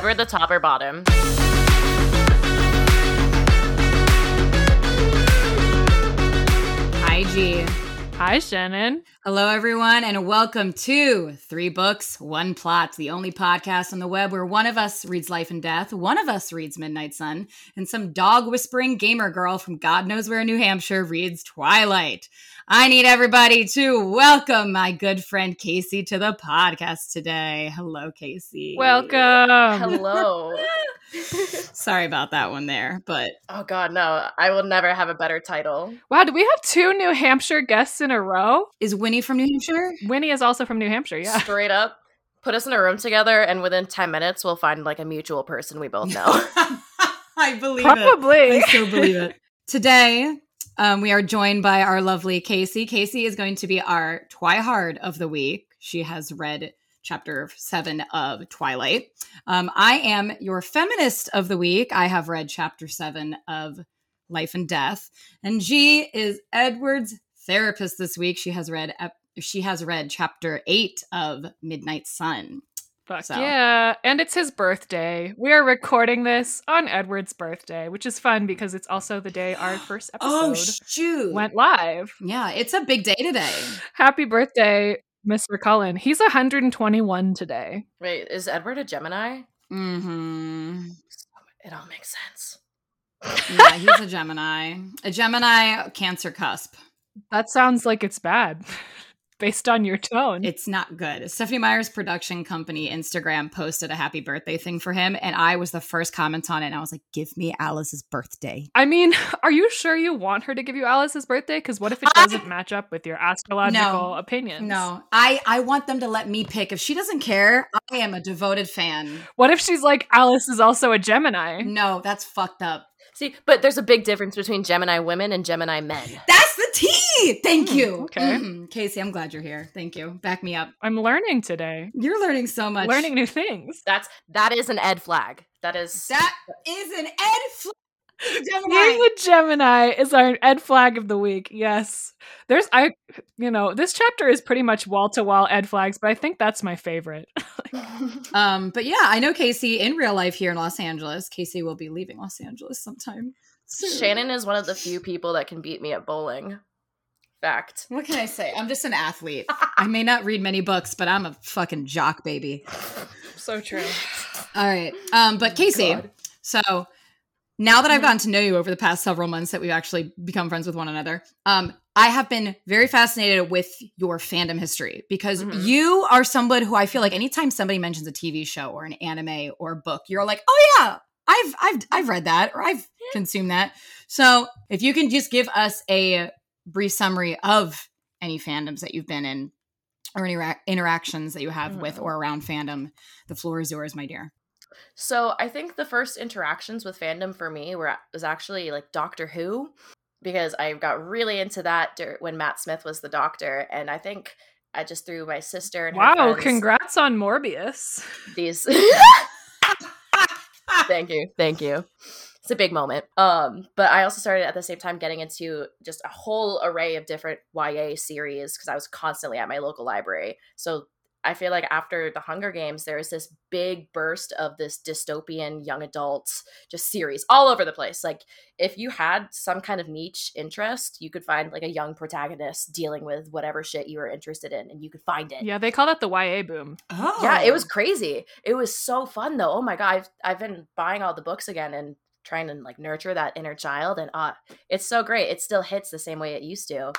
Edward the top or bottom? Hi, G. Hi, Shannon. Hello, everyone, and welcome to Three Books, One Plot, the only podcast on the web where one of us reads Life and Death, one of us reads Midnight Sun, and some dog whispering gamer girl from God knows where, New Hampshire, reads Twilight. I need everybody to welcome my good friend Kacie to the podcast today. Hello, Kacie. Welcome. Hello. Sorry about that one there, but oh god, no. I will never have a better title. Wow, do we have two New Hampshire guests in a row? is Winnie from New Hampshire? Winnie is also from New Hampshire, yeah. Straight up. Put us in a room together and within 10 minutes we'll find like a mutual person we both know. I believe it. Probably. I still believe it. Today, um, we are joined by our lovely Kacie. Kacie is going to be our Twihard of the week. She has read chapter seven of Twilight. Um, I am your feminist of the week. I have read chapter seven of Life and Death, and G is Edward's therapist this week. She has read ep- she has read chapter eight of Midnight Sun. Fuck So- yeah. And it's his birthday. We are recording this on Edward's birthday, which is fun because it's also the day our first episode Oh shoot! went live. yeah, it's a big day today. Happy birthday, Mr. Cullen. He's 121 today. Wait, is Edward a Gemini? Mm-hmm. It all makes sense. Yeah, he's a Gemini. A Gemini Cancer cusp. That sounds like it's bad based on your tone. It's not good. Stephenie Meyer's production company Instagram posted a happy birthday thing for him, and I was the first comment on it. And I was like, "Give me Alice's birthday." I mean, are you sure you want her to give you Alice's birthday? Because what if it doesn't match up with your astrological No. opinions? No, I I want them to let me pick. If she doesn't care, I am a devoted fan. What if she's like, Alice is also a Gemini? No, that's fucked up. See, but there's a big difference between Gemini women and Gemini men. That's the tea. Thank Hmm, you. okay. Mhm. Kacie. I'm glad you're here. Thank you. Back me up. I'm learning today. You're learning so much. Learning new things. That's that is an Ed flag. That is That is an Ed Fl- Gemini. Being a Gemini is our Ed flag of the week. Yes. There's I you know, this chapter is pretty much wall to wall Ed flags, but I think that's my favorite. Um, but yeah, I know Kacie in real life here in Los Angeles. Kacie will be leaving Los Angeles sometime. soon. Shannon is one of the few people that can beat me at bowling. Fact. What can I say? I'm just an athlete. I may not read many books, but I'm a fucking jock baby. so true. All right. Um, but Kacie, God. so now that I've gotten to know you over the past several months that we've actually become friends with one another, um, I have been very fascinated with your fandom history because Mhm. you are someone who I feel like anytime somebody mentions a TV show or an anime or a book, you're like, oh yeah, I've I've I've read that or I've consumed that. So if you can just give us a brief summary of any fandoms that you've been in or any ra- interactions that you have with Mhm. or around fandom, the floor is yours, my dear. So I think the first interactions with fandom for me were was actually like Doctor Who, because I got really into that when Matt Smith was the Doctor, and I think I just threw my sister and Wow, friends congrats on Morbius. these. thank you, thank you. It's a big moment. Um, but I also started at the same time getting into just a whole array of different YA series because I was constantly at my local library. So I feel like after the Hunger Games, there is this big burst of this dystopian young adults just series all over the place. Like if you had some kind of niche interest, you could find like a young protagonist dealing with whatever shit you were interested in, and you could find it. Yeah, they call that the YA boom. Oh, Yeah, it was crazy. It was so fun though. Oh my god, I've I've been buying all the books again and trying to like nurture that inner child and uh it's so great. It still hits the same way it used to.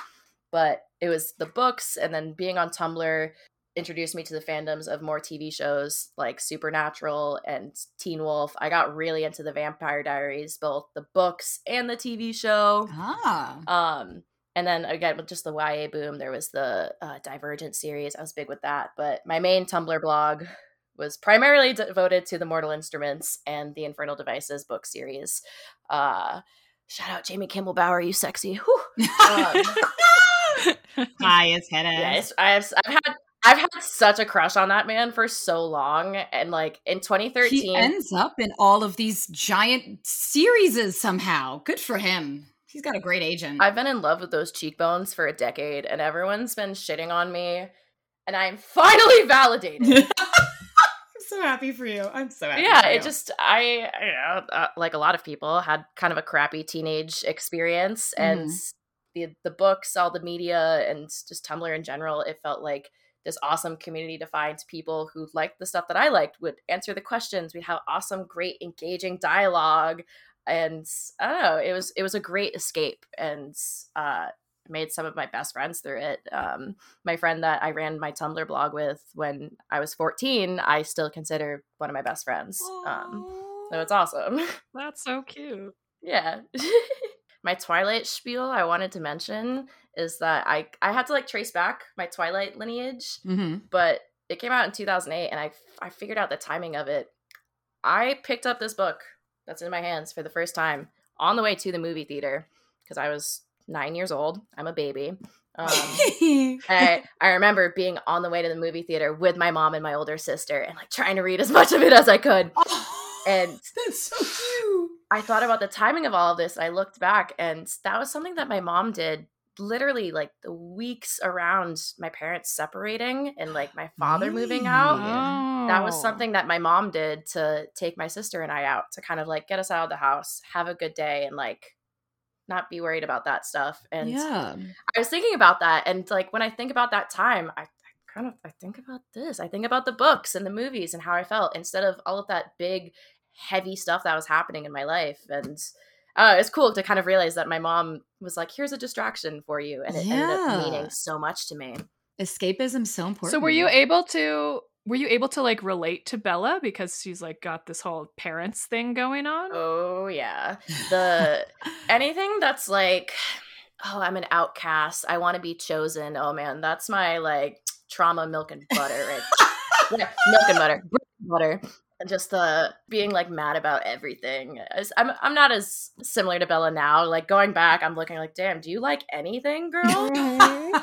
But it was the books and then being on Tumblr introduced me to the fandoms of more TV shows like Supernatural and Teen Wolf. I got really into the Vampire Diaries, both the books and the TV show. Ah. Um, and then again with just the YA boom, there was the uh, Divergent series. I was big with that, but my main Tumblr blog was primarily devoted to the Mortal Instruments and the Infernal Devices book series. Uh, shout out Jamie Campbell Bower, you sexy. Whew. Um, Hi, it's Hedda. yeah, it's, I've I've had I've had such a crush on that man for so long, and like in 2013, he ends up in all of these giant series somehow. Good for him. He's got a great agent. I've been in love with those cheekbones for a decade, and everyone's been shitting on me, and I'm finally validated. I'm so happy for you. I'm so happy. yeah for you. it just i you know uh, like a lot of people had kind of a crappy teenage experience and the the books all the media and just tumblr in general it felt like this awesome community to find people who liked the stuff that i liked would answer the questions we'd have awesome great engaging dialogue and i don't know it was it was a great escape and uh made some of my best friends through it. Um my friend that i ran my tumblr blog with when i was 14 i still consider one of my best friends. Um so it's awesome. That's so cute. yeah. My twilight spiel i wanted to mention is that i i had to like trace back my twilight lineage Mhm. but it came out in 2008 and i i figured out the timing of it i picked up this book that's in my hands for the first time on the way to the movie theater because i was nine years old i'm a baby um, I, I remember being on the way to the movie theater with my mom and my older sister and like trying to read as much of it as I could. And that's so cute. I thought about the timing of all of this. I looked back and that was something that my mom did literally like the weeks around my parents separating and like my father moving out. Really? Oh. That was Oh. something that my mom did to take my sister and I out to kind of like get us out of the house, have a good day, and like not be worried about that stuff. And yeah. I was thinking about that, and like when I think about that time, I, I kind of I think about this. I think about the books and the movies and how I felt instead of all of that big, heavy stuff that was happening in my life. And uh, it's cool to kind of realize that my mom was like, "Here's a distraction for you," and it ended up meaning so much to me. Escapism so important. So were you able to were you able to like relate to Bella because she's like got this whole parents thing going on? Oh yeah, the anything that's like, oh, I'm an outcast. I want to be chosen. Oh man, that's my like trauma milk and butter. Right? yeah, milk and butter, butter. And just the being like mad about everything. I'm I'm not as similar to Bella now. Like going back, I'm looking like, damn, do you like anything, girl?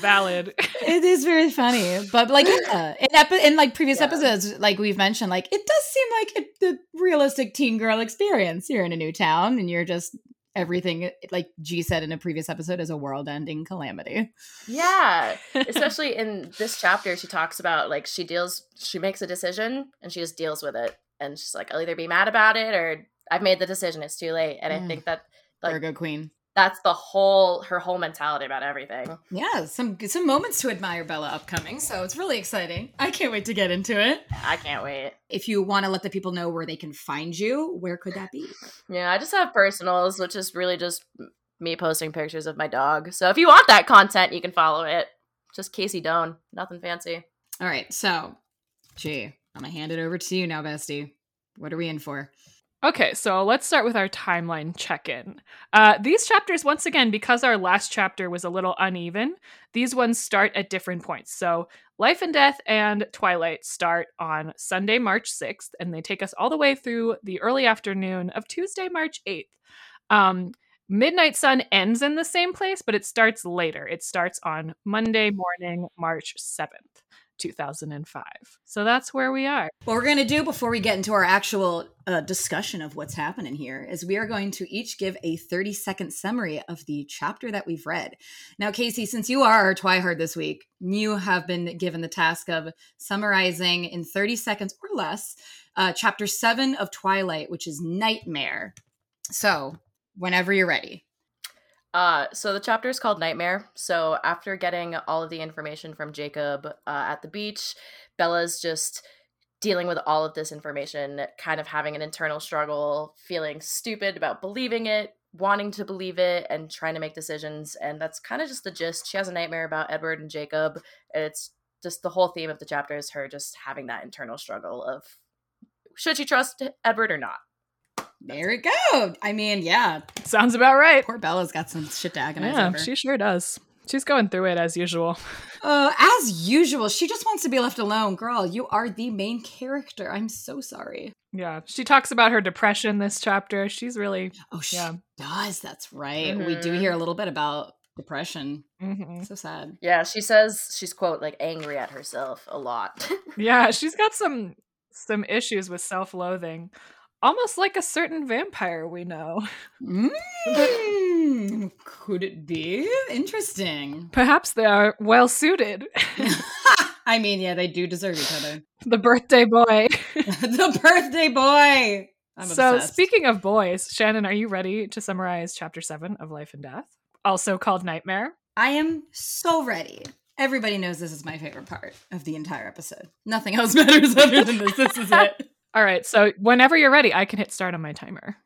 Valid. it is very funny, but like yeah, in epi- in like previous Yeah. episodes, like we've mentioned, like it does seem like it, the realistic teen girl experience. You're in a new town, and you're just everything. Like G said in a previous episode, is a world-ending calamity. yeah, especially in this chapter, she talks about like she deals, she makes a decision and she just deals with it, and she's like, I'll either be mad about it or I've made the decision. It's too late. And Mm. I think that like Virgo Queen. That's the whole her whole mentality about everything. Yeah, some some moments to admire Bella upcoming, so it's really exciting. I can't wait to get into it. I can't wait. If you want to let the people know where they can find you, where could that be? Yeah, I just have personals, which is really just me posting pictures of my dog. So if you want that content, you can follow it. Just Kacie Doan, nothing fancy. All right, so G, I'm gonna hand it over to you now, bestie. What are we in for? Okay, so let's start with our timeline check in. Uh, these chapters, once again, because our last chapter was a little uneven, these ones start at different points. So, Life and Death and Twilight start on Sunday, March 6th, and they take us all the way through the early afternoon of Tuesday, March 8th. Um, Midnight Sun ends in the same place, but it starts later. It starts on Monday morning, March 7th, 2005. So that's where we are. What we're going to do before we get into our actual uh, discussion of what's happening here is we are going to each give a 30 second summary of the chapter that we've read. Now, Kacie, since you are our Twihard this week, you have been given the task of summarizing in 30 seconds or less uh, chapter seven of Twilight, which is Nightmare. So, whenever you're ready. Uh, so the chapter is called Nightmare. So after getting all of the information from Jacob uh, at the beach, Bella's just dealing with all of this information, kind of having an internal struggle, feeling stupid about believing it, wanting to believe it, and trying to make decisions. And that's kind of just the gist. She has a nightmare about Edward and Jacob. And it's just the whole theme of the chapter is her just having that internal struggle of should she trust Edward or not? There it go. I mean, yeah, Sounds about right. poor Bella's got some shit to agonize Yeah, over. she sure does. She's going through it as usual. Uh, as usual, she just wants to be left alone. Girl, you are the main character. I'm so sorry. Yeah, she talks about her depression this chapter. She's really. Oh, she Yeah. does. That's right. We do Mhm. hear a little bit about depression. mhm. So sad. Yeah, she says she's quote like angry at herself a lot. Yeah, she's got some some issues with self-loathing, almost like a certain vampire we know. Mm, could it be interesting? Perhaps they are well suited. I mean, yeah, they do deserve each other. The birthday boy. the birthday boy. I'm so, obsessed. speaking of boys, Shannon, are you ready to summarize chapter seven of Life and Death, also called Nightmare? I am so ready. Everybody knows this is my favorite part of the entire episode. Nothing else matters other than this. This is it. All right, so whenever you're ready, I can hit start on my timer.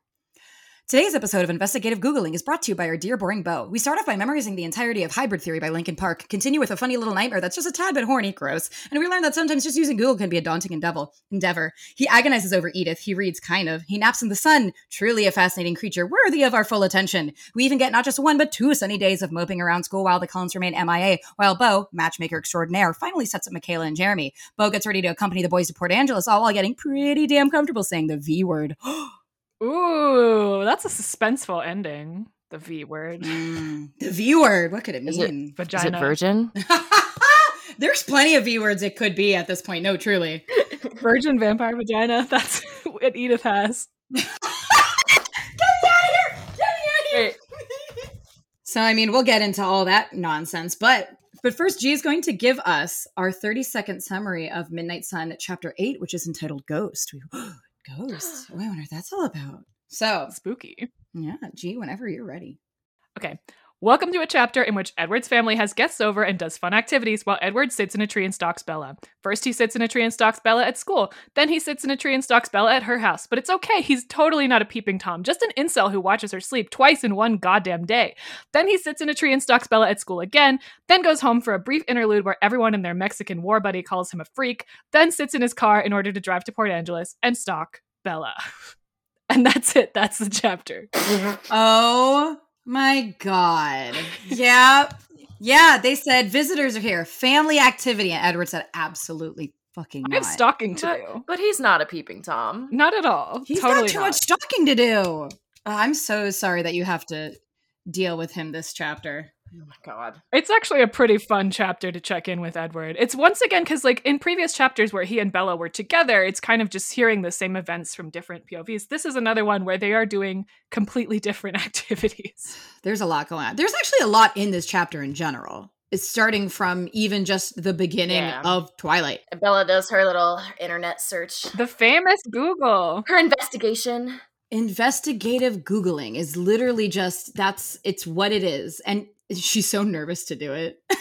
Today's episode of Investigative Googling is brought to you by our dear boring Beau. We start off by memorizing the entirety of Hybrid Theory by Linkin Park, continue with a funny little nightmare that's just a tad bit horny, gross, and we learn that sometimes just using Google can be a daunting endeavor. endeavor. He agonizes over Edith, he reads kind of, he naps in the sun, truly a fascinating creature worthy of our full attention. We even get not just one but two sunny days of moping around school while the Cullens remain MIA, while Beau, matchmaker extraordinaire, finally sets up McKayla and Jeremy. Beau gets ready to accompany the boys to Port Angeles, all while getting pretty damn comfortable saying the V word. Ooh, that's a suspenseful ending. The V word. Mm, the V word. What could it Is it- mean? Is Vagina. it virgin? There's plenty of V words it could be at this point. No, truly. Virgin vampire vagina. That's what Edith has. Get me out of here! Get me out of here! Wait, So I mean, we'll get into all that nonsense, but but first, G is going to give us our 30 second summary of Midnight Sun, Chapter Eight, which is entitled "Ghost." We, Ghost. Oh, I wonder what that's all about. So spooky. yeah, G, whenever you're ready. Okay. Welcome to a chapter in which Edward's family has guests over and does fun activities while Edward sits in a tree and stalks Bella. First, he sits in a tree and stalks Bella at school. Then, he sits in a tree and stalks Bella at her house. But it's okay, he's totally not a peeping Tom, just an incel who watches her sleep twice in one goddamn day. Then, he sits in a tree and stalks Bella at school again, then goes home for a brief interlude where everyone and their Mexican war buddy calls him a freak, then sits in his car in order to drive to Port Angeles and stalk Bella. And that's it, that's the chapter. Oh my god. yeah. Yeah, they said visitors are here. Family activity. And Edward said, absolutely fucking I not. have stalking to But, do. but he's not a peeping Tom. Not at all. He's totally got too not. much stalking to do. Uh, I'm so sorry that you have to deal with him this chapter. Oh my god. It's actually a pretty fun chapter to check in with Edward. It's once again because, like, in previous chapters where he and Bella were together, it's kind of just hearing the same events from different POVs. This is another one where they are doing completely different activities. There's a lot going on. There's actually a lot in this chapter in general. It's starting from even just the beginning Yeah. of Twilight. Bella does her little internet search. The famous Google. Her investigation. Investigative Googling is literally just that's it's what it is. And she's so nervous to do it.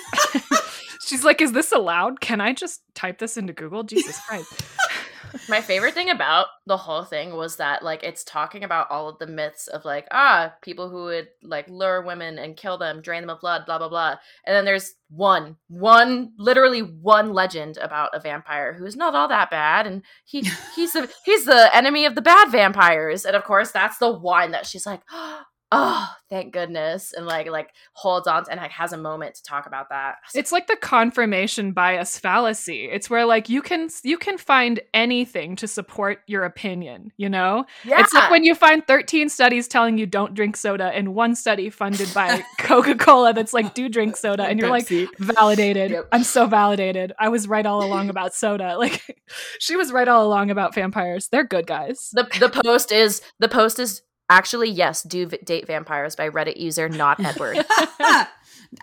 She's like, Is this allowed? Can I just type this into Google? Jesus Christ. My favorite thing about the whole thing was that like it's talking about all of the myths of like ah people who would like lure women and kill them, drain them of blood, blah blah blah. And then there's one, one, literally one legend about a vampire who's not all that bad, and he he's the he's the enemy of the bad vampires. And of course, that's the one that she's like, oh, thank goodness, and like like holds on to, and like has a moment to talk about that. It's like the confirmation bias fallacy. It's where like you can you can find anything to support your opinion, you know? yeah. It's like when you find 13 studies telling you don't drink soda and one study funded by Coca-Cola that's like do drink soda and you're like validated. Yep. I'm so validated. I was right all along about soda. Like she was right all along about vampires. They're good guys. the the post is the post is actually yes do v- date vampires by reddit user not edward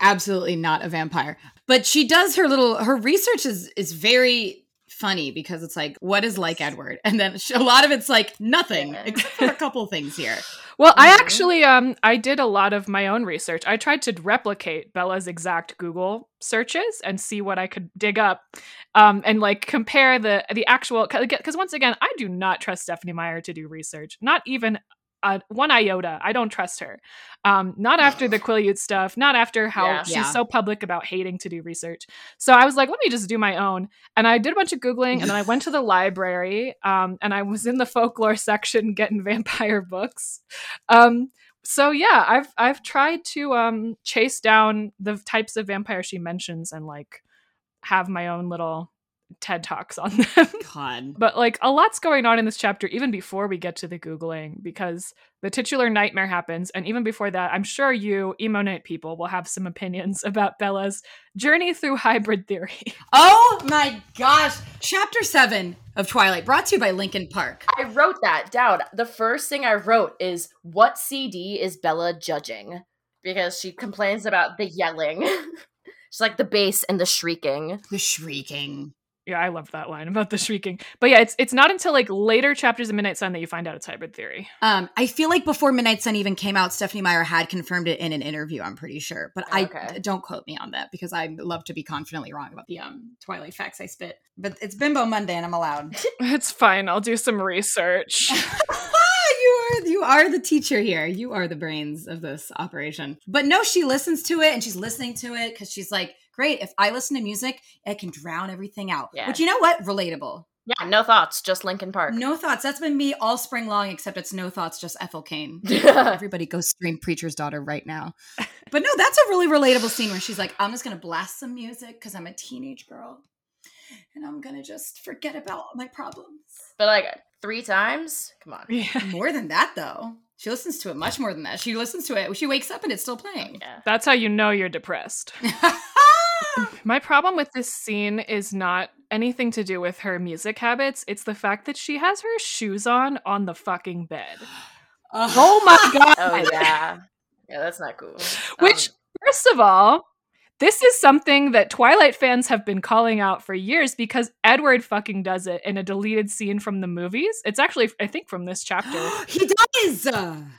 Absolutely not a vampire. But she does her little her research is is very funny because it's like what is like Edward and then sh- a lot of it's like nothing except for a couple things here. Well, I Mhm. actually um I did a lot of my own research. I tried to replicate Bella's exact Google searches and see what I could dig up, um, and like compare the the actual because once again I do not trust Stephenie Meyer to do research, not even. Uh, one iota. I don't trust her. Um, not after the Quileute stuff. Not after how Yeah. she's Yeah. so public about hating to do research. So I was like, let me just do my own. And I did a bunch of googling, and then I went to the library, um, and I was in the folklore section getting vampire books. Um, so yeah, I've I've tried to um chase down the types of vampires she mentions and like have my own little TED talks on them. God. but like a lot's going on in this chapter even before we get to the googling because the titular nightmare happens and even before that I'm sure you emo night people will have some opinions about Bella's journey through hybrid theory. Oh my gosh. Chapter 7 of Twilight brought to you by Linkin Park. i wrote that down the first thing i wrote is what cd is bella judging because she complains about the yelling She's like the bass and the shrieking. The shrieking. Yeah, I love that line about the shrieking. But yeah, it's it's not until like later chapters of Midnight Sun that you find out it's hybrid theory. Um, I feel like before Midnight Sun even came out, Stephenie Meyer had confirmed it in an interview. I'm pretty sure, but I Okay. don't quote me on that because I love to be confidently wrong about the um Twilight facts I spit. But it's Bimbo Monday, and I'm allowed. It's fine. I'll do some research. you are you are the teacher here. You are the brains of this operation. But no, she listens to it and she's listening to it because she's like, great. If I listen to music, it can drown everything out. Yeah. Which you know what? Relatable. Yeah, no thoughts, just Linkin Park. No thoughts. That's been me all spring long, except it's no thoughts, just Ethel Cain. Everybody go stream Preacher's Daughter right now. But no, that's a really relatable scene where she's like, I'm just gonna blast some music because I'm a teenage girl. And I'm gonna just forget about all my problems. but like three times? Come on. yeah. More than that though. She listens to it much more than that. She listens to it. She wakes up and it's still playing. Yeah. That's how you know you're depressed. My problem with this scene is not anything to do with her music habits. It's the fact that she has her shoes on on the fucking bed. Oh my god. Oh yeah. Yeah, that's not cool. Which, Um, first of all, this is something that Twilight fans have been calling out for years because Edward fucking does it in a deleted scene from the movies. It's actually, I think, from this chapter. he does.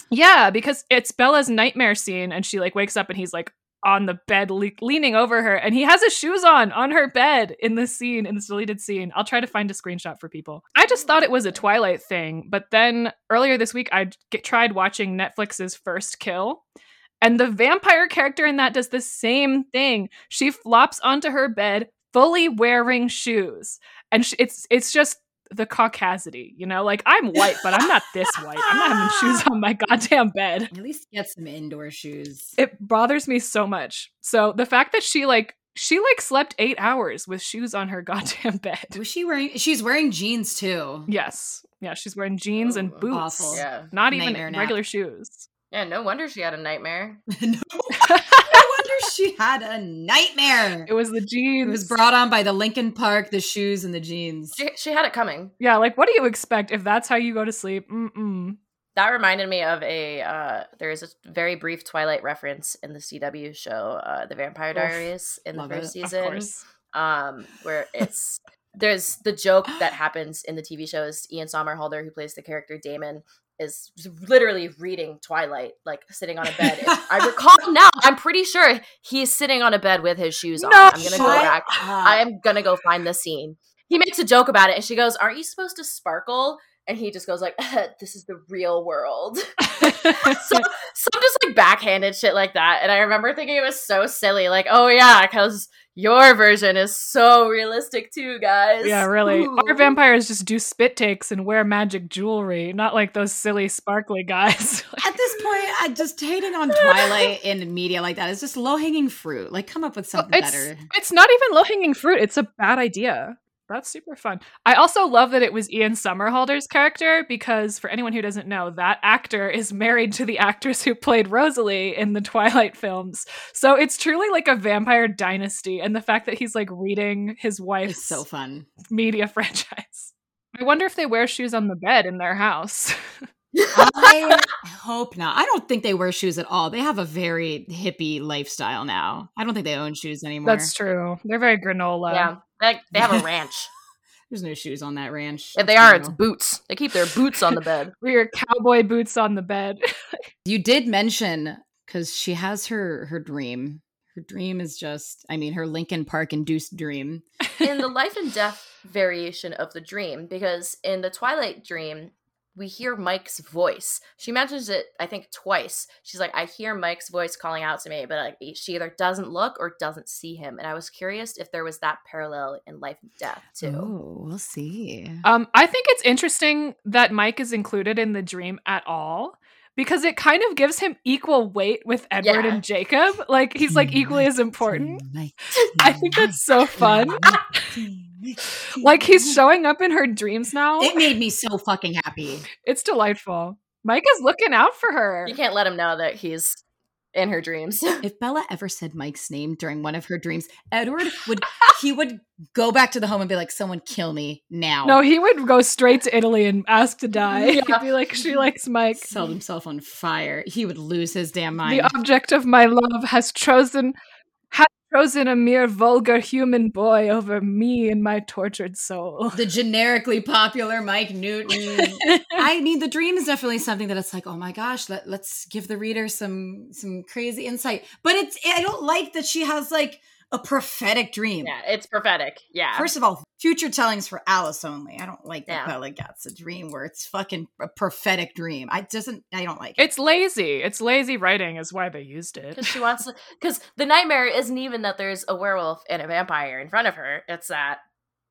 yeah, because it's Bella's nightmare scene, and she like wakes up and he's like on the bed le- leaning over her, and he has his shoes on on her bed in this scene, in this deleted scene. I'll try to find a screenshot for people. I just thought it was a Twilight thing, but then earlier this week I tried watching Netflix's First Kill. And the vampire character in that does the same thing. She flops onto her bed fully wearing shoes. And it's it's just the caucasity, you know? Like I'm white, but I'm not this white. I'm not having shoes on my goddamn bed. At least get some indoor shoes. It bothers me so much. So the fact that she like she like slept 8 hours with shoes on her goddamn bed. Was she wearing? She's wearing jeans too. Yes. Yeah, she's wearing jeans and Oh, boots. awful. yeah. Not even Nightmare nap. regular shoes. Yeah, no wonder she had a nightmare. no, no wonder she had a nightmare. It was the jeans. It was brought on by the Linkin Park, the shoes, and the jeans. She, she had it coming. Yeah, like what do you expect if that's how you go to sleep? Mm-mm. That reminded me of a uh there is a very brief Twilight reference in the CW show, uh The Vampire Oof, Diaries in the first it, season. course. Um where it's there's the joke that happens in the TV show is Ian Somerhalder, who plays the character Damon, is literally reading Twilight, like sitting on a bed. I recall now, I'm pretty sure he's sitting on a bed with his shoes on. No, I'm gonna go back. up. I am gonna go find the scene. He makes a joke about it, and she goes, "Aren't you supposed to sparkle?" And he just goes like, "This is the real world." so, some just like backhanded shit like that, and I remember thinking it was so silly. Like, oh yeah, because your version is so realistic too, guys. yeah, really. Ooh. Our vampires just do spit takes and wear magic jewelry, not like those silly sparkly guys. At this point, I just hating on Twilight in media like that is just low hanging fruit. Like, come up with something it's better. it's not even low hanging fruit. It's a bad idea. That's super fun. I also love that it was Ian Somerhalder's character because, for anyone who doesn't know, that actor is married to the actress who played Rosalie in the Twilight films. So it's truly like a vampire dynasty, and the fact that he's like reading his wife's It's so fun. media franchise. I wonder if they wear shoes on the bed in their house. I hope not. I don't think they wear shoes at all. They have a very hippie lifestyle now. I don't think they own shoes anymore. That's true. They're very granola. yeah, like they have a ranch. There's no shoes on that ranch. if they That's are, it's boots. They keep their boots on the bed. Wear cowboy boots on the bed. You did mention because she has her her dream. Her dream is just, I mean, her Linkin Park induced dream. in the life and death variation of the dream because in the twilight dream we hear mike's voice she mentions it i think twice she's like i hear mike's voice calling out to me but like she either doesn't look or doesn't see him and i was curious if there was that parallel in life and death too Oh, we'll see. Um, I think it's interesting that Mike is included in the dream at all because it kind of gives him equal weight with Edward Yeah. and Jacob. Like he's like equally as important. Mike, I think that's so fun. Mike, Like he's showing up in her dreams now. It made me so fucking happy. It's delightful. Mike is looking out for her. you can't let him know that he's in her dreams If Bella ever said Mike's name during one of her dreams, Edward would he would go back to the home and be like, "Someone kill me now." No, he would go straight to Italy and ask to die. Yeah. He'd be like, she likes Mike. set himself on fire. He would lose his damn mind. The object of my love has chosen has chosen a mere vulgar human boy over me and my tortured soul. The generically popular Mike Newton. I mean, the dream is definitely something that it's like, oh my gosh, let, let's give the reader some some crazy insight. But it's I don't like that she has like a prophetic dream. Yeah, it's prophetic. Yeah. First of all, future tellings for Alice only. I don't like that Yeah. Bella gets a dream where it's fucking a prophetic dream. I doesn't. I don't like it. It's lazy. It's lazy writing is why they used it. Because she wants to. Because the nightmare isn't even that there's a werewolf and a vampire in front of her. It's that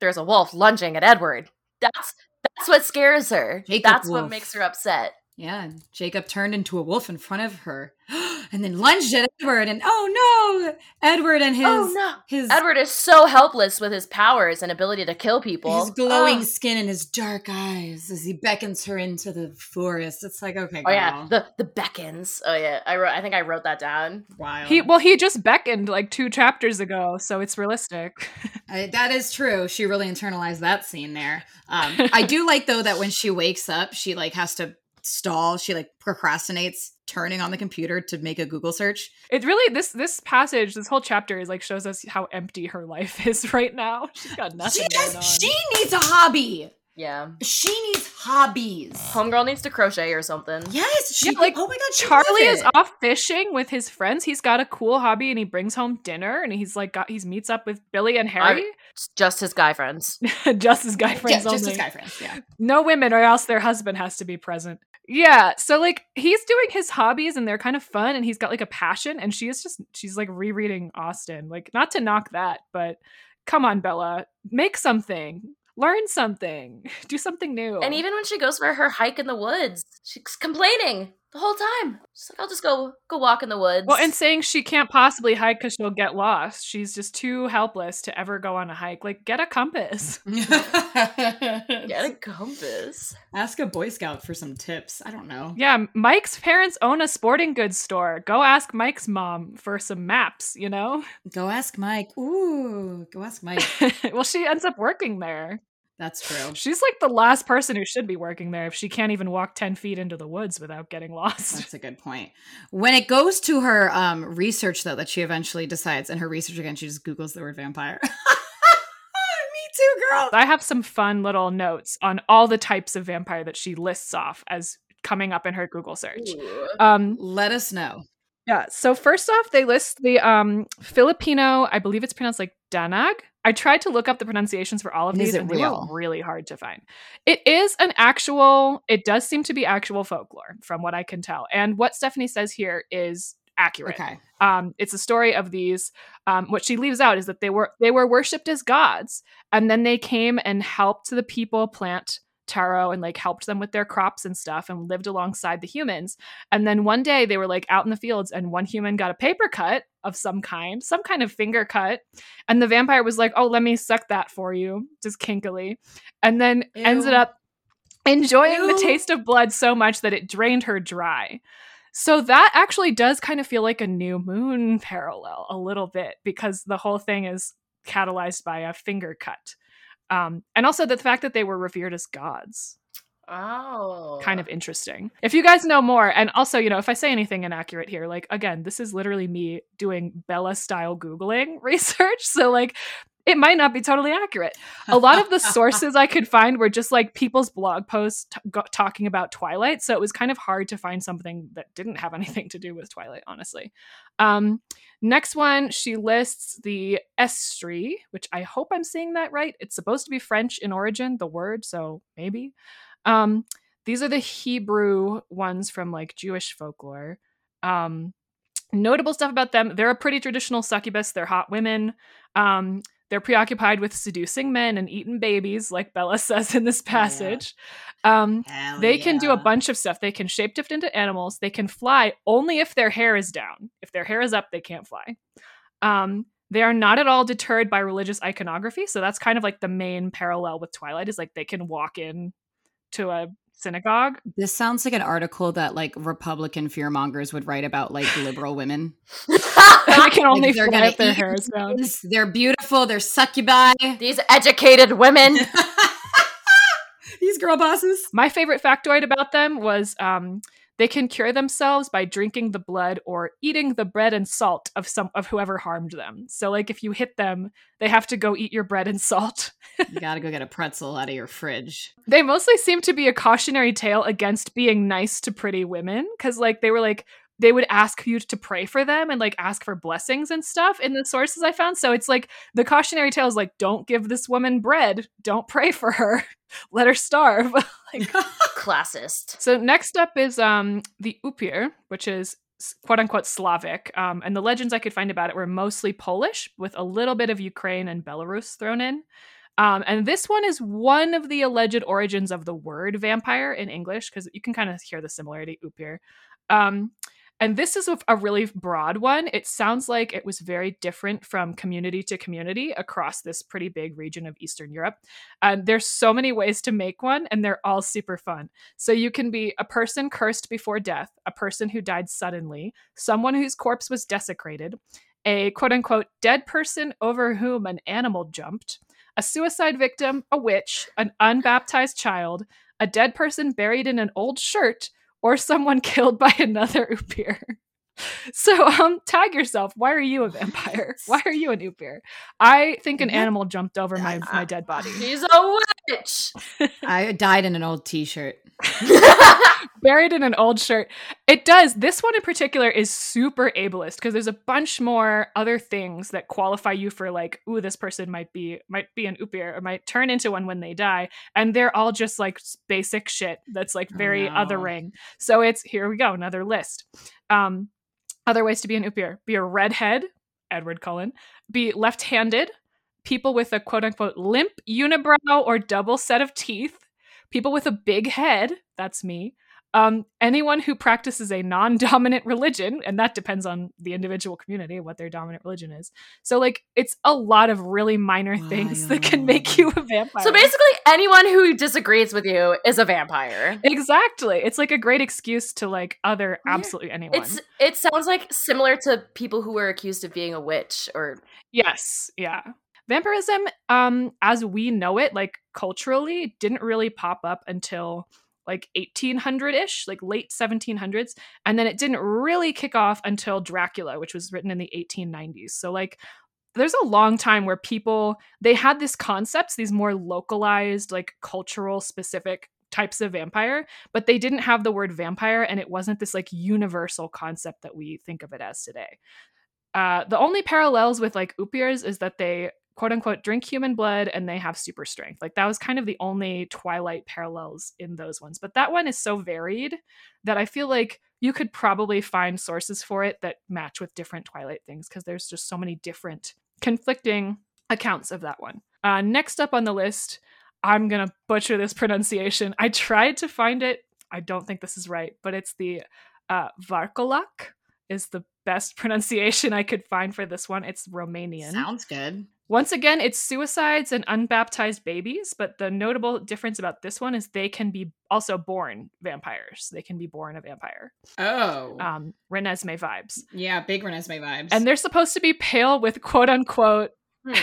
there's a wolf lunging at Edward. That's that's what scares her. Jacob that's what makes her upset. Yeah, Jacob turned into a wolf in front of her, and then lunged at Edward. And oh no, Edward and his oh no! his Edward is so helpless with his powers and ability to kill people. his glowing Oh. skin and his dark eyes as he beckons her into the forest. It's like okay, Oh yeah, the the beckons. Oh yeah, I wrote. I think I wrote that down. Wow. He well, he just beckoned like two chapters ago, so it's realistic. I, that is true. She really internalized that scene there. Um, I do like though that when she wakes up, she like has to stall. She like procrastinates turning on the computer to make a Google search. It really this this passage, this whole chapter is like shows us how empty her life is right now. She's got nothing She going on. she needs a hobby. Yeah, She needs hobbies. homegirl needs to crochet or something. Yes, she Yeah, like, oh my god, Charlie is off fishing with his friends. He's got a cool hobby and he brings home dinner and he's like got he meets up with Billy and Harry. It's just his guy friends. just his guy Yeah, friends just only. as guy friends. Yeah, no women or else their husband has to be present. Yeah, so like he's doing his hobbies and they're kind of fun and he's got like a passion and she is just she's like rereading Austen. Like not to knock that, but come on Bella, make something. Learn something. Do something new. And even when she goes for her hike in the woods, she's complaining the whole time. She's like, "I'll just go go walk in the woods." well, and saying she can't possibly hike because she'll get lost. She's just too helpless to ever go on a hike. Like, get a compass. get a compass. Ask a Boy Scout for some tips. I don't know. Yeah, Mike's parents own a sporting goods store. Go ask Mike's mom for some maps, you know? Go ask Mike. Ooh, go ask Mike. well, she ends up working there. That's true. She's like the last person who should be working there if she can't even walk 10 feet into the woods without getting lost. That's a good point. When it goes to her um, research, though, that she eventually decides, and her research again, she just Googles the word vampire. Me too, girl. I have some fun little notes on all the types of vampire that she lists off as coming up in her Google search. Ooh. Um, Let us know. yeah, so first off, they list the um, Filipino, I believe it's pronounced like Danag. I tried to look up the pronunciations for all of And these, and they were really hard to find. It is an actual, it does seem to be actual folklore from what I can tell. And what Stephenie says here is accurate. Okay. um, it's a story of these. Um, what she leaves out is that they were they were worshipped as gods, and then they came and helped the people plant taro and like helped them with their crops and stuff, and lived alongside the humans. And then one day they were like out in the fields, and one human got a paper cut of some kind, some kind of finger cut, and the vampire was like, "Oh, let me suck that for you," just kinkily, and then ended up enjoying the taste of blood so much that it drained her dry. So that actually does kind of feel like a new moon parallel a little bit because the whole thing is catalyzed by a finger cut. Um, and also the fact that they were revered as gods. Oh. Kind of interesting. If you guys know more, and also, you know, if I say anything inaccurate here, like again, this is literally me doing Bella style Googling research. So, like, it might not be totally accurate. A lot of the sources I could find were just like people's blog posts t- go- talking about Twilight. So it was kind of hard to find something that didn't have anything to do with Twilight, honestly. Um, next one, she lists the Estri, which I hope I'm saying that right. It's supposed to be French in origin, the word, so maybe. Um, these are the Hebrew ones from like Jewish folklore. Um, notable stuff about them they're a pretty traditional succubus, they're hot women. Um, they're preoccupied with seducing men and eating babies, like Bella says in this Yeah. passage. Um, Hell they can do a bunch of stuff. They can shapeshift into animals. They can fly only if their hair is down. If their hair is up, they can't fly. Um, they are not at all deterred by religious iconography. So that's kind of like the main parallel with Twilight is like they can walk in to a synagogue. This sounds like an article that like Republican fearmongers would write about like liberal women. I can only they're gonna their eat hair is down. They're beautiful. They're succubi. These educated women. These girl bosses. My favorite factoid about them was um, They can cure themselves by drinking the blood or eating the bread and salt of some of whoever harmed them. So like if you hit them, they have to go eat your bread and salt. you got to go get a pretzel out of your fridge. They mostly seem to be a cautionary tale against being nice to pretty women cuz like they were like they would ask you to pray for them and like ask for blessings and stuff in the sources I found. So it's like the cautionary tale is like, don't give this woman bread, don't pray for her, let her starve. like classist. So next up is um the Upir, which is quote unquote Slavic. Um, and the legends I could find about it were mostly Polish, with a little bit of Ukraine and Belarus thrown in. Um, and this one is one of the alleged origins of the word vampire in English, because you can kind of hear the similarity, Upir. Um, and this is a really broad one. It sounds like it was very different from community to community across this pretty big region of Eastern Europe. And there's so many ways to make one, and they're all super fun. So you can be a person cursed before death, a person who died suddenly, someone whose corpse was desecrated, a quote unquote dead person over whom an animal jumped, a suicide victim, a witch, an unbaptized child, a dead person buried in an old shirt, or someone killed by another Upir. So um tag yourself. Why are you a vampire? Why are you an Upir? I think an animal jumped over my, my dead body. She's a witch. I died in an old t-shirt. Buried in an old shirt. It does. This one in particular is super ableist because there's a bunch more other things that qualify you for like, ooh, this person might be might be an Upir or might turn into one when they die. And they're all just like basic shit that's like very Oh, no. othering. So it's here we go, another list. Um other ways to be an Upir. Be a redhead, Edward Cullen. Be left-handed, people with a quote unquote limp unibrow or double set of teeth, people with a big head, that's me. Um, anyone who practices a non-dominant religion, and that depends on the individual community what their dominant religion is. So, like, it's a lot of really minor things that can make you a vampire. So basically, anyone who disagrees with you is a vampire. exactly, it's like a great excuse to like other Yeah. absolutely anyone. It's it sounds like similar to people who were accused of being a witch or Yes, yeah. Vampirism, um, as we know it, like culturally, didn't really pop up until like 1800-ish, like late 1700s, and then it didn't really kick off until Dracula, which was written in the 1890s. So like there's a long time where people they had these concepts, these more localized, like cultural specific types of vampire, but they didn't have the word vampire and it wasn't this like universal concept that we think of it as today. Uh, the only parallels with like Upirs is that they quote unquote drink human blood and they have super strength. Like that was kind of the only Twilight parallels in those ones. But that one is so varied that I feel like you could probably find sources for it that match with different Twilight things because there's just so many different conflicting accounts of that one. Uh, next up on the list, I'm gonna butcher this pronunciation. I tried to find it. I don't think this is right, but it's the uh, Varkolak is the best pronunciation I could find for this one. It's Romanian. Sounds good. Once again, it's suicides and unbaptized babies, but the notable difference about this one is they can be also born vampires. They can be born a vampire. Oh. Um, Renesmee vibes. yeah, big Renesmee vibes. And they're supposed to be pale with quote unquote, hmm.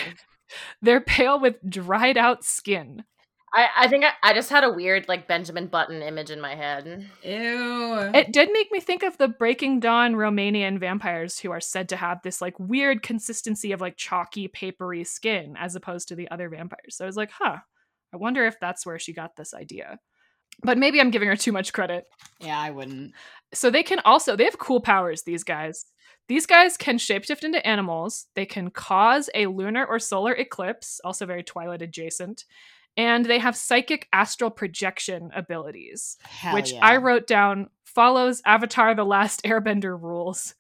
they're pale with dried out skin. I, I think I, I just had a weird like Benjamin Button image in my head. Ew. It did make me think of the Breaking Dawn Romanian vampires who are said to have this like weird consistency of like chalky, papery skin as opposed to the other vampires. So I was like, huh, I wonder if that's where she got this idea. But maybe I'm giving her too much credit. yeah, I wouldn't. So they can also, they have cool powers, these guys. These guys can shapeshift into animals. They can cause a lunar or solar eclipse, also very Twilight adjacent. And they have psychic astral projection abilities Hell which yeah. I wrote down follows Avatar the Last Airbender rules.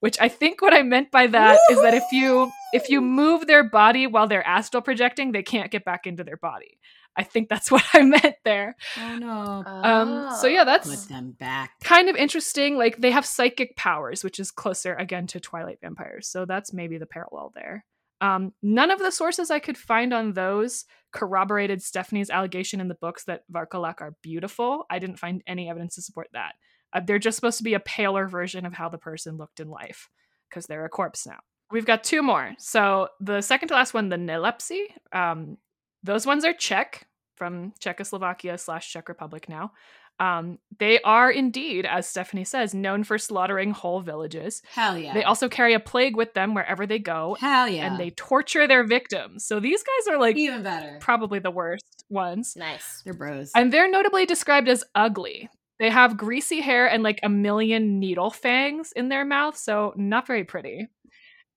Which I think what I meant by that is that if you if you move their body while they're astral projecting, they can't get back into their body. I think that's what I meant there. Oh no. Um so yeah, that's Put them back. kind of interesting. Like they have psychic powers, which is closer again to Twilight vampires. So that's maybe the parallel there. Um, none of the sources I could find on those corroborated Stephenie's allegation in the books that Varkolak are beautiful. I didn't find any evidence to support that. Uh, they're just supposed to be a paler version of how the person looked in life because they're a corpse now. We've got two more. So the second to last one, the Nelapsi, um, those ones are Czech from Czechoslovakia slash Czech Republic now. Um, they are indeed, as Stephenie says, known for slaughtering whole villages. Hell yeah. They also carry a plague with them wherever they go, Hell yeah. and they torture their victims. So these guys are like even better. probably the worst ones. Nice. They're bros. And they're notably described as ugly. They have greasy hair and like a million needle fangs in their mouth, so not very pretty.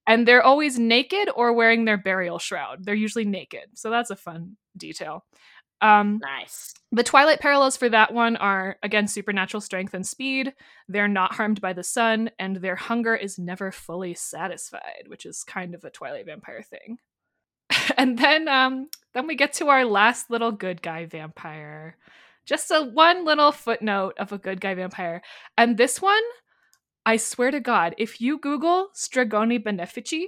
And they're always naked or wearing their burial shroud. They're usually naked, so that's a fun detail. Um, Nice. the Twilight parallels for that one are again supernatural strength and speed. They're not harmed by the sun, and their hunger is never fully satisfied, which is kind of a Twilight vampire thing. and then um then we get to our last little good guy vampire. Just a one little footnote of a good guy vampire. And this one, I swear to God, if you Google Stregoni Benefici,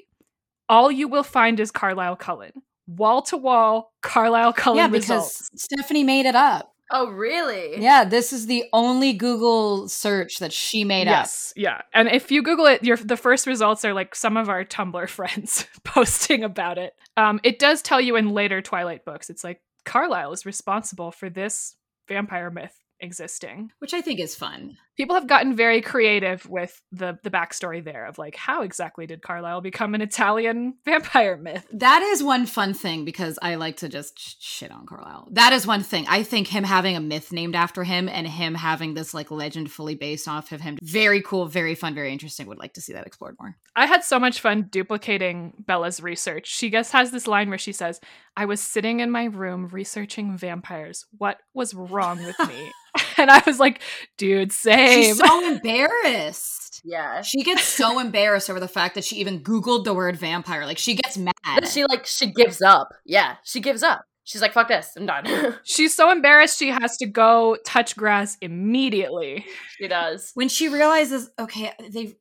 all you will find is Carlisle Cullen. Wall to wall, Carlisle Cullen yeah, because results. Stephenie made it up. Oh, really? Yeah, this is the only Google search that she made up. yes, yeah. And if you Google it, your the first results are like some of our Tumblr friends posting about it. Um, it does tell you in later Twilight books. It's like Carlisle is responsible for this vampire myth existing. which I think is fun. People have gotten very creative with the the backstory there of like how exactly did Carlisle become an Italian vampire myth? That is one fun thing because I like to just shit on Carlisle. That is one thing. I think him having a myth named after him and him having this like legend fully based off of him, very cool, very fun, very interesting. Would like to see that explored more. I had so much fun duplicating Bella's research. She just has this line where she says, I was sitting in my room researching vampires. What was wrong with me? and I was like, dude, same. She's so embarrassed. Yeah. She gets so embarrassed over the fact that she even Googled the word vampire. Like she gets mad. But she like she gives up. Yeah, she gives up. She's like, "Fuck this, I'm done." She's so embarrassed she has to go touch grass immediately. she does. when she realizes, okay, they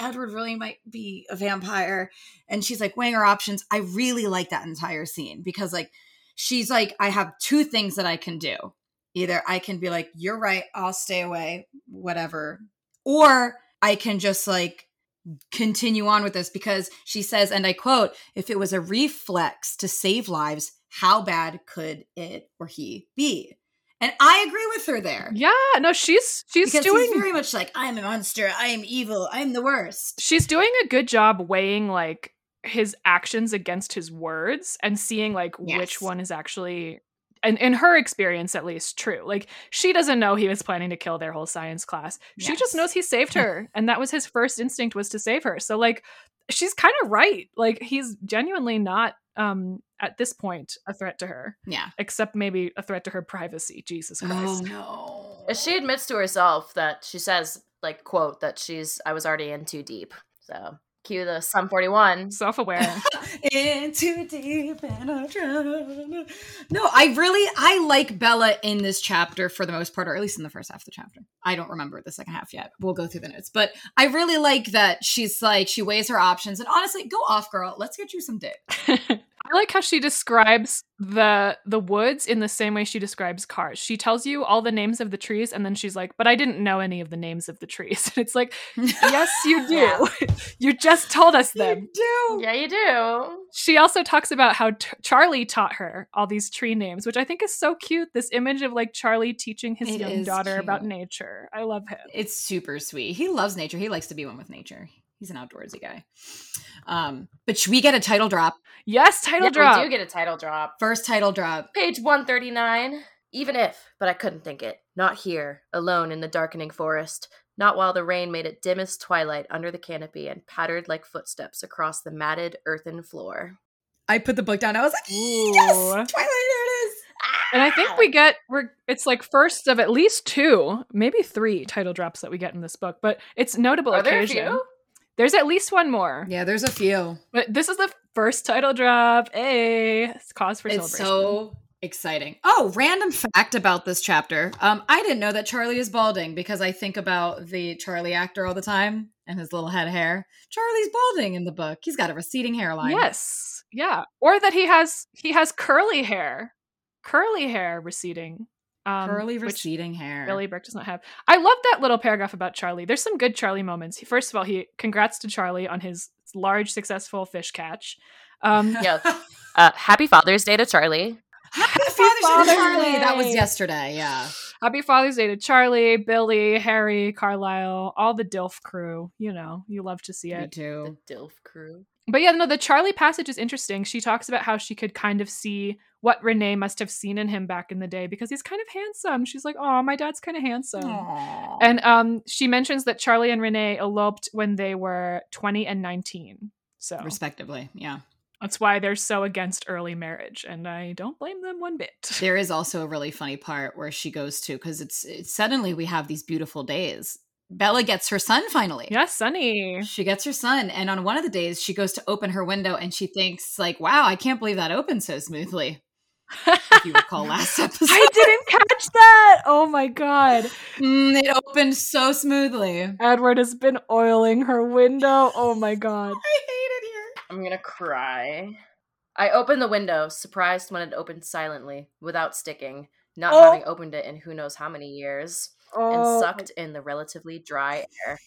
Edward really might be a vampire, and she's like weighing her options. I really like that entire scene because like she's like, I have two things that I can do. Either I can be like, you're right, I'll stay away, whatever, or I can just like continue on with this because she says, and I quote, if it was a reflex to save lives, how bad could it or he be? And I agree with her there. Yeah, no, she's she's because doing very much like I'm a monster. I am evil. I'm the worst. she's doing a good job weighing like his actions against his words and seeing like Yes. which one is actually and in her experience at least true like she doesn't know he was planning to kill their whole science class she just knows he saved her and that was his first instinct was to save her so like she's kind of right like he's genuinely not um at this point a threat to her Yeah. except maybe a threat to her privacy jesus christ no. She admits to herself that she says, like, quote, that she's I was already in too deep. So cue the Sum 41. self-aware in too deep and I drown. No, I really I like Bella in this chapter for the most part, or at least in the first half of the chapter. I don't remember the second half yet. We'll go through the notes. But I really like that she's like she weighs her options and honestly, go off, girl. Let's get you some dick. I like how she describes the the woods in the same way she describes cars. She tells you all the names of the trees and then she's like, "But I didn't know any of the names of the trees." And it's like, "Yes, you do. Yeah. you just told us them." You do. Yeah, you do. She also talks about how t- Charlie taught her all these tree names, which I think is so cute. This image of like Charlie teaching his It young is daughter about nature. I love him. It's super sweet. He loves nature. He likes to be one with nature. He's an outdoorsy guy. Um, but should we get a title drop? Yes, title Yeah, drop. We do get a title drop. First title drop. Page 139. Even if, but I couldn't think it. Not here, alone in the darkening forest. Not while the rain made it dimmest twilight under the canopy and pattered like footsteps across the matted earthen floor. I put the book down. I was like, Ooh. yes, Twilight, there it is. And I think we get we're it's like first of at least two, maybe three title drops that we get in this book, but it's notable Are there a occasion. few? There's at least one more. Yeah, there's a few. But this is the first title drop. Hey, it's cause for it's celebration. so exciting. Oh, random fact about this chapter. Um, I didn't know that Charlie is balding because I think about the Charlie actor all the time and his little head of hair. Charlie's balding in the book. He's got a receding hairline. Yes. Yeah. Or that he has he has curly hair. Curly hair receding. Um, curly receding hair. Billy Burke does not have. I love that little paragraph about Charlie. There's some good Charlie moments. He- First of all, he congrats to Charlie on his large successful fish catch. Um, Yeah. Uh, happy Father's Day to Charlie. Happy Happy Father's Day, Father's Charlie. That was yesterday. Yeah. Happy Father's Day to Charlie, Billy, Harry, Carlisle, all the DILF crew. You know, you love to see it. Me it. too. The DILF crew. But yeah, no, the Charlie passage is interesting. She talks about how she could kind of see what Renee must have seen in him back in the day because he's kind of handsome. She's like, oh, my dad's kind of handsome. Aw. And um, she mentions that Charlie and Renee eloped when they were 20 and 19. So respectively, yeah. that's why they're so against early marriage. And I don't blame them one bit. There is also a really funny part where she goes to because it's, it's suddenly we have these beautiful days. Bella gets her son finally. Yes, Sunny. She gets her son, and on one of the days, she goes to open her window, and she thinks, "Like, wow, I can't believe that opened so smoothly." If you recall last episode, I didn't catch that. Oh my god. Mm, it opened so smoothly. Edward has been oiling her window. Oh my god. I hate it here. I'm gonna cry. I opened the window, surprised when it opened silently, without sticking, not Oh. having opened it in who knows how many years, and Oh, sucked in the relatively dry air.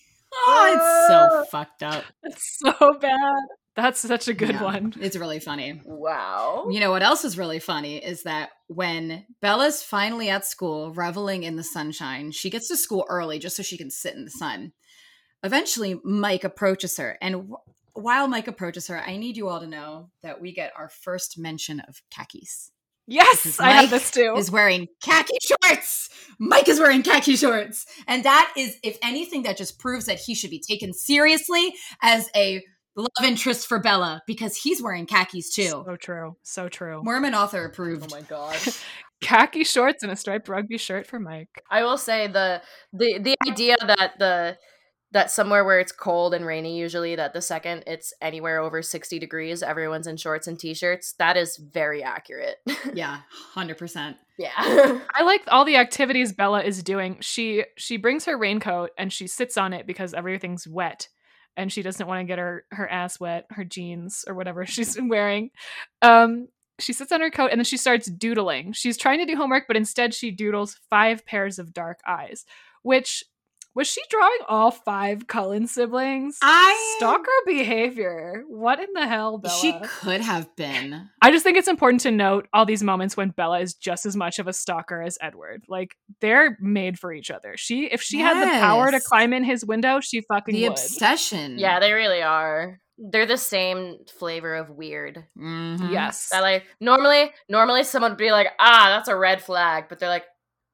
Oh, it's so fucked up. it's so bad. That's such a good Yeah, one. It's really funny. Wow. You know what else is really funny is that when Bella's finally at school, reveling in the sunshine, she gets to school early just so she can sit in the sun. Eventually, Mike approaches her, and wh- while Mike approaches her, I need you all to know that we get our first mention of khakis. Yes, I have this too. Is wearing khaki shorts. Mike is wearing khaki shorts, and that is, if anything, that just proves that he should be taken seriously as a love interest for Bella because he's wearing khakis too. So true. So true. Mormon author approved. Oh my god. Khaki shorts and a striped rugby shirt for Mike. I will say the the the idea that the that somewhere where it's cold and rainy usually that the second it's anywhere over 60 degrees everyone's in shorts and t-shirts that is very accurate Yeah, hundred percent. yeah I like all the activities Bella is doing. She she brings her raincoat and she sits on it because everything's wet and she doesn't want to get her her ass wet, her jeans or whatever she's been wearing. Um she sits on her coat and then she starts doodling. She's trying to do homework but instead she doodles five pairs of dark eyes, which was she drawing all five Cullen siblings? I Stalker behavior. What in the hell, Bella? She could have been. I just think it's important to note all these moments when Bella is just as much of a stalker as Edward. Like they're made for each other. She if she had the power to climb in his window, she fucking The would. obsession. yeah they really are they're the same flavor of weird Mhm. yes. that like normally normally someone would be like ah that's a red flag but they're like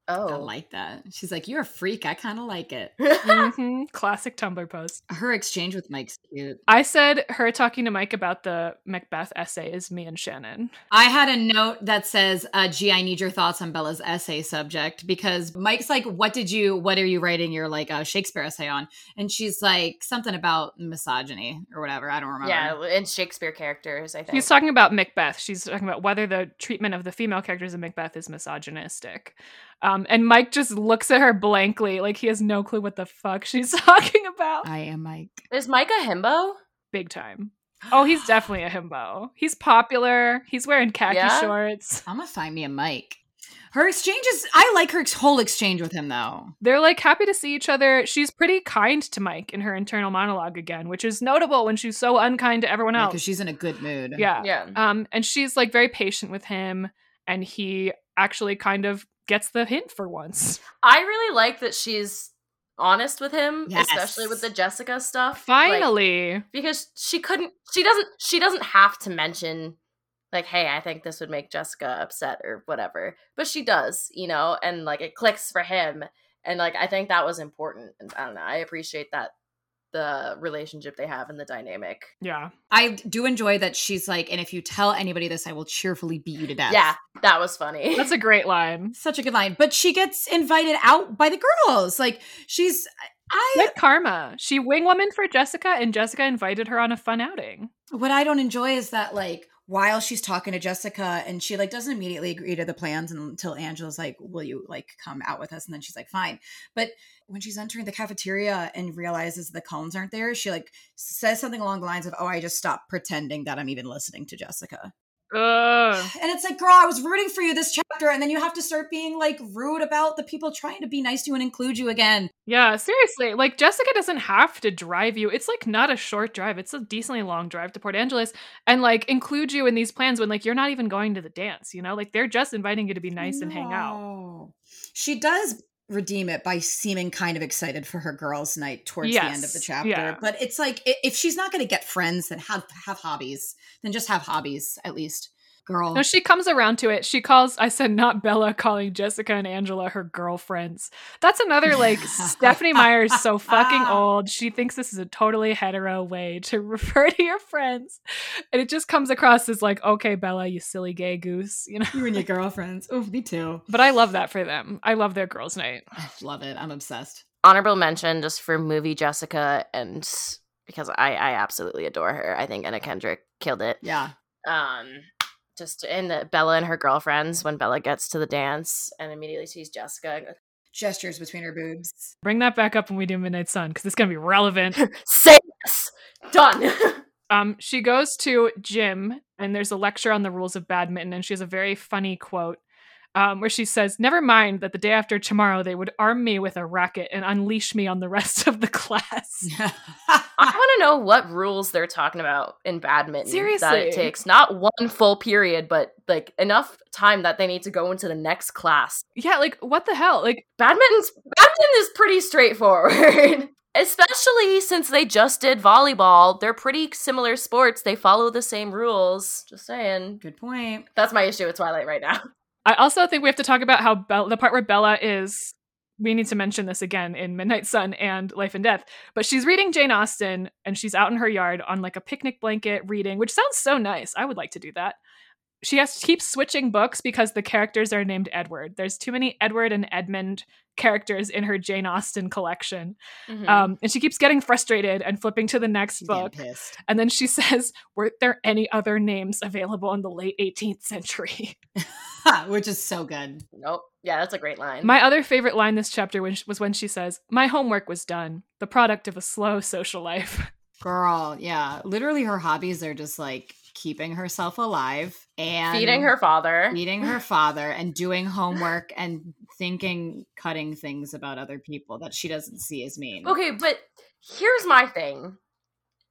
I oh like that. She's like, "You're a freak. I kind of like it." Mhm. Classic Tumblr post. Her exchange with Mike's cute. I said her talking to Mike about the Macbeth essay is me and Shannon. I had a note that says, uh, "G, I need your thoughts on Bella's essay subject because Mike's like, what did you? What are you writing your like uh, Shakespeare essay on?" And she's like, something about misogyny or whatever. I don't remember. yeah and shakespeare characters i think She's talking about Macbeth. She's talking about whether the treatment of the female characters in Macbeth is misogynistic. Um, and Mike just looks at her blankly, like he has no clue what the fuck she's talking about. I am Mike. is mike a himbo big time. Oh, he's definitely a himbo. He's popular. He's wearing khaki Yeah? shorts. I'm gonna find me a Mike. Her exchange is. I like her ex- whole exchange with him though. They're like happy to see each other. She's pretty kind to Mike in her internal monologue again, which is notable when she's so unkind to everyone else. because else. she's in a good mood. yeah. yeah Um, and she's like very patient with him, and he actually kind of gets the hint for once. I really like that she's honest with him, Yes. especially with the Jessica stuff. Like, Finally. because she couldn't she doesn't she doesn't have to mention like, hey, I think this would make Jessica upset or whatever. But she does, you know, and like it clicks for him. And like I think that was important. And I don't know, I appreciate that the relationship they have and the dynamic. yeah. I do enjoy that she's like, and if you tell anybody this, I will cheerfully beat you to death. Yeah, that was funny. That's a great line. such a good line. But she gets invited out by the girls. Like she's, I Good karma. She wing woman for Jessica, and Jessica invited her on a fun outing. what I don't enjoy is that like while she's talking to Jessica and she like doesn't immediately agree to the plans until Angela's like, "Will you like come out with us?" And then she's like, "Fine." But when she's entering the cafeteria and realizes the Cullens aren't there, she like says something along the lines of, "Oh, I just stopped pretending that I'm even listening to Jessica." Ugh. And it's like, girl, I was rooting for you this chapter, and then you have to start being like rude about the people trying to be nice to you and include you again. Yeah, seriously. Like Jessica doesn't have to drive you. It's like not a short drive. It's a decently long drive to Port Angeles and like include you in these plans when like you're not even going to the dance, you know? Like they're just inviting you to be nice and hang out. She does redeem it by seeming kind of excited for her girls' night towards the end of the chapter. yeah. But it's like if she's not going to get friends, then have have hobbies. Then just have hobbies at least, girl. No, she comes around to it. She calls, I said, not Bella, calling Jessica and Angela her girlfriends. That's another, like, Stephenie Meyer's so fucking old. She thinks this is a totally hetero way to refer to your friends. And it just comes across as, like, okay, Bella, you silly gay goose, you know? you and your girlfriends. Oh, me too. But I love that for them. I love their girls' night. I love it. I'm obsessed. Honorable mention just for movie Jessica, and because I I absolutely adore her. I think Anna Kendrick killed it. Yeah. Um, just in Bella and her girlfriends when Bella gets to the dance and immediately sees Jessica. Gestures between her boobs. Bring that back up when we do Midnight Sun, because it's going to be relevant. Say yes, done. Um, she goes to gym and there's a lecture on the rules of badminton, and she has a very funny quote um, where she says, "Never mind that the day after tomorrow they would arm me with a racket and unleash me on the rest of the class." I want to know what rules they're talking about in badminton. Seriously. that it takes not one full period, but like enough time that they need to go into the next class. yeah, like what the hell? Like, Badminton's badminton is pretty straightforward. Especially since they just did volleyball. They're pretty similar sports. They follow the same rules. Just saying. Good point. That's my issue with Twilight right now. I also think we have to talk about how Bella, the part where Bella is. We need to mention this again in Midnight Sun and Life and Death. But she's reading Jane Austen and she's out in her yard on like a picnic blanket reading, which sounds so nice. I would like to do that. She has to keep switching books because the characters are named Edward. There's too many Edward and Edmund characters in her Jane Austen collection. Mhm. Um, and she keeps getting frustrated and flipping to the next She's book. And then she says, Weren't there any other names available in the late 18th century? Which is so good. nope. Yeah, that's a great line. My other favorite line this chapter when- was when she says, My homework was done, the product of a slow social life. Girl, yeah. Literally her hobbies are just like keeping herself alive and Feeding her father. feeding her father and doing homework and thinking cutting things about other people that she doesn't see as mean. Okay, but here's my thing.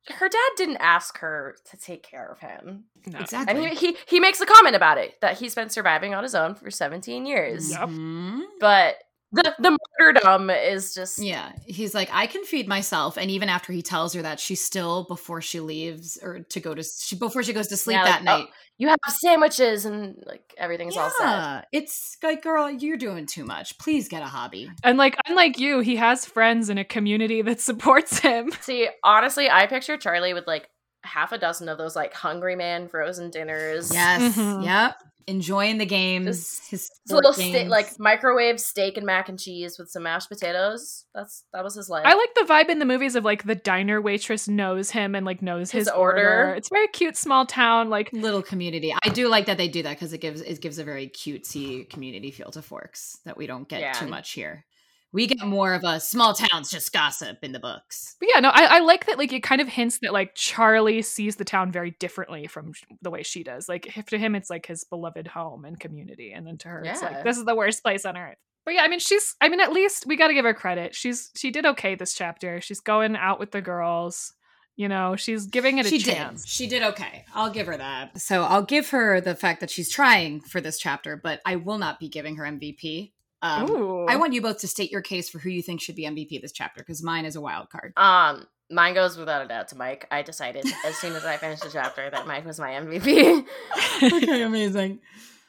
Her dad didn't ask her to take care of him. No. Exactly. And he, he he makes a comment about it that he's been surviving on his own for 17 years. Yep. Mhm. But the the martyrdom is just Yeah, he's like, I can feed myself, and even after he tells her that, she's still before she leaves or to go to she before she goes to sleep Yeah, that like, oh, night. you have sandwiches and like everything's all set. It's like, girl, you're doing too much. Please get a hobby. And like, unlike you, he has friends in a community that supports him. See, honestly, I picture Charlie with like half a dozen of those like hungry man frozen dinners. Yes, Mhm. yep. Enjoying the games, his little sport sta- like microwave steak and mac and cheese with some mashed potatoes. That's that was his life. I like the vibe in the movies of like the diner waitress knows him and like knows his, His order. order. It's very cute, small town. Like, little community. I do like that they do that because it gives it gives a very cutesy community feel to Forks that we don't get Yeah. too much here. We get more of a small towns just gossip in the books. but yeah, no, I, I like that. Like, it kind of hints that like Charlie sees the town very differently from sh- the way she does. Like, if to him, it's like his beloved home and community, and then to her, it's like this is the worst place on earth. But yeah, I mean, she's. I mean, at least we got to give her credit. She's she did okay this chapter. She's going out with the girls. You know, she's giving it a she chance. did. She did okay. I'll give her that. So I'll give her the fact that she's trying for this chapter, but I will not be giving her MVP. Um, I want you both to state your case for who you think should be MVP this chapter because mine is a wild card. Um, mine goes without a doubt to Mike. I decided as soon as I finished the chapter that Mike was my MVP. okay, amazing.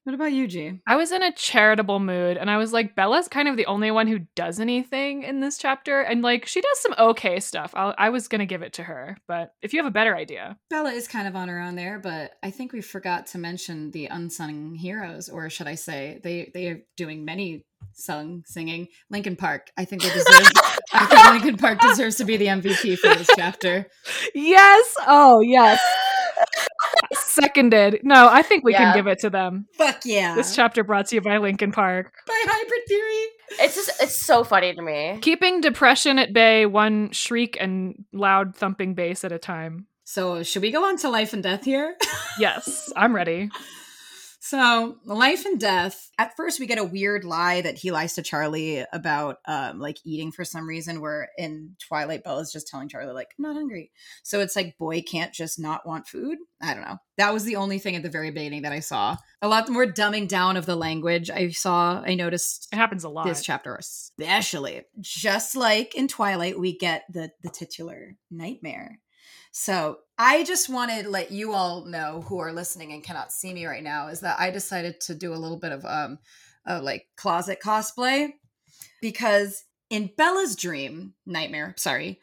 What about you, G? I was in a charitable mood and I was like, Bella's kind of the only one who does anything in this chapter. And like, she does some okay stuff. I'll, I was going to give it to her. But if you have a better idea, Bella is kind of on her own there, but I think we forgot to mention the unsung heroes, or should I say, they they are doing many sung singing. Linkin Park. I think they deserve. I think Linkin Park deserves to be the MVP for this chapter. yes. Oh, yes. Seconded. No, I think we Yeah. can give it to them. Fuck yeah! This chapter brought to you by Linkin Park. by hybrid theory. it's just it's so funny to me. Keeping depression at bay, one shriek and loud thumping bass at a time. So, should we go on to life and death here? yes, I'm ready. So, life and death. At first, we get a weird lie that he lies to Charlie about um, like eating for some reason. Where in Twilight, Bella's just telling Charlie like, "I'm not hungry." So it's like boy can't just not want food. I don't know. That was the only thing at the very beginning that I saw. A lot more dumbing down of the language I saw. I noticed It happens a lot. this chapter especially. Just like in Twilight, we get the the titular nightmare. So I just wanted to let you all know who are listening and cannot see me right now is that I decided to do a little bit of um of like closet cosplay because in Bella's dream nightmare, sorry,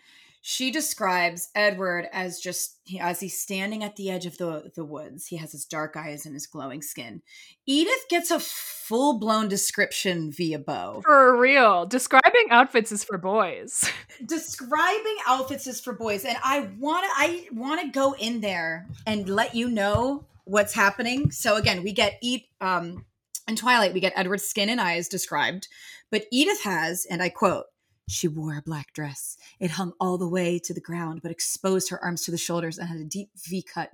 she describes Edward as just as he's standing at the edge of the the woods. He has his dark eyes and his glowing skin. Edith gets a full blown description via Beau. For real. Describing outfits is for boys. Describing outfits is for boys, and I want to I want to go in there and let you know what's happening. So again, we get eat um in Twilight we get Edward's skin and eyes described, but Edith has, and I quote. She wore a black dress. It hung all the way to the ground, but exposed her arms to the shoulders and had a deep V cut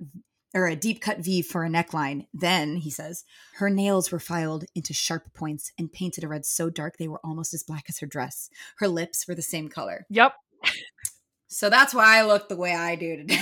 or a deep cut V for a neckline. Then, he says, her nails were filed into sharp points and painted a red so dark they were almost as black as her dress. Her lips were the same color. yep. So that's why I look the way I do today.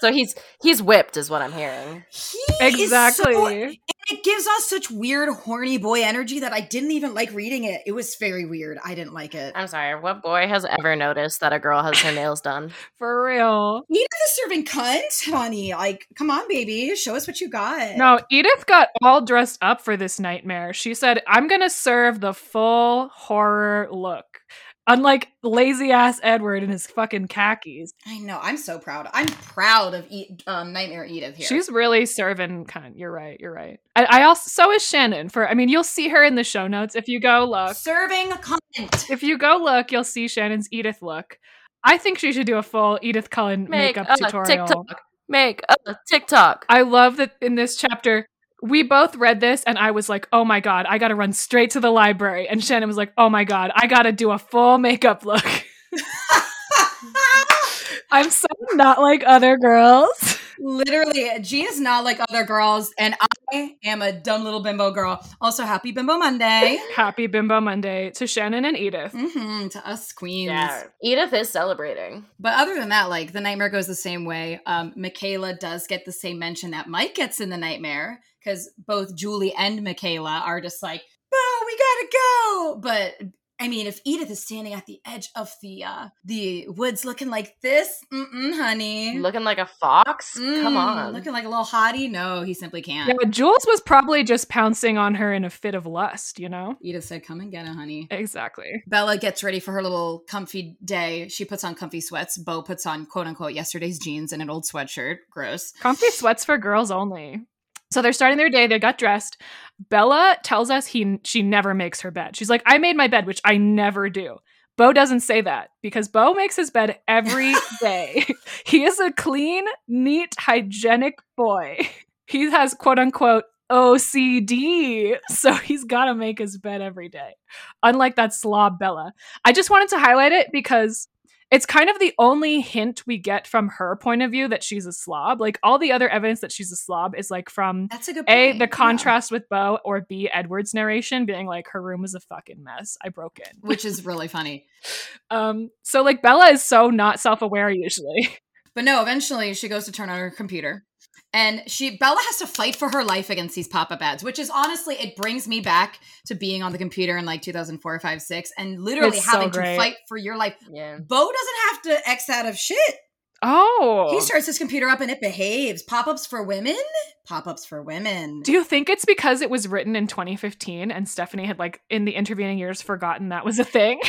So he's he's whipped, is what I'm hearing. He is Exactly. So- it gives us such weird horny boy energy that I didn't even like reading it. It was very weird. I didn't like it. I'm sorry. What boy has ever noticed that a girl has her nails done? For real. Edith is serving cunt, honey. Like, come on, baby, show us what you got. No, Edith got all dressed up for this nightmare. She said, I'm going to serve the full horror look. Unlike lazy ass Edward in his fucking khakis. I know. I'm so proud. I'm proud of e- um, Nightmare Edith here. She's really serving kind. You're right. You're right. I, I also, so is Shannon. For, I mean, you'll see her in the show notes if you go look. serving cunt. If you go look, you'll see Shannon's Edith look. I think she should do a full Edith Cullen Make makeup a tutorial. TikTok. Make a TikTok. I love that in this chapter, we both read this and I was like, oh my God, I gotta run straight to the library. And Shannon was like, oh my God, I gotta do a full makeup look. I'm so not like other girls. Literally, G is not like other girls, and I am a dumb little bimbo girl. Also, happy Bimbo Monday Happy Bimbo Monday to Shannon and Edith. hmm to us queens. Yeah. Edith is celebrating. But other than that, like the nightmare goes the same way. Um, McKayla does get the same mention that Mike gets in the nightmare because both Julie and McKayla are just like, "Oh, we gotta go." But I mean, if Edith is standing at the edge of the uh the woods looking like this, mm-mm, honey, Looking like a fox? Come Mm, on. looking like a little hottie. No, he simply can't. Yeah, but Jules was probably just pouncing on her in a fit of lust, you know? Edith said, "Come and get it, honey." Exactly. Bella gets ready for her little comfy day. She puts on comfy sweats. Beau puts on quote unquote yesterday's jeans and an old sweatshirt. Gross. Comfy sweats for girls only. So they're starting their day. They got dressed. Bella tells us he she never makes her bed. She's like, I made my bed, which I never do. Beau doesn't say that because Beau makes his bed every day. he is a clean, neat, hygienic boy. He has quote unquote OCD, so he's got to make his bed every day. Unlike that slob Bella. I just wanted to highlight it because it's kind of the only hint we get from her point of view that she's a slob. Like all the other evidence that she's a slob is like from That's a good a point. the Yeah. contrast with Beau or B Edward's narration being like her room was a fucking mess. I broke in. which is really funny. Um so like Bella is so not self-aware usually. But no, eventually she goes to turn on her computer. And she Bella has to fight for her life against these pop-up ads, which is honestly it brings me back to being on the computer in like 2004, 5, 6 and literally It's so having to fight for your life. Yeah. Beau doesn't have to X out of shit. Oh. He starts his computer up and it behaves. Pop-ups for women? Pop-ups for women. Do you think it's because it was written in 2015 and Stephenie had like in the intervening years forgotten that was a thing?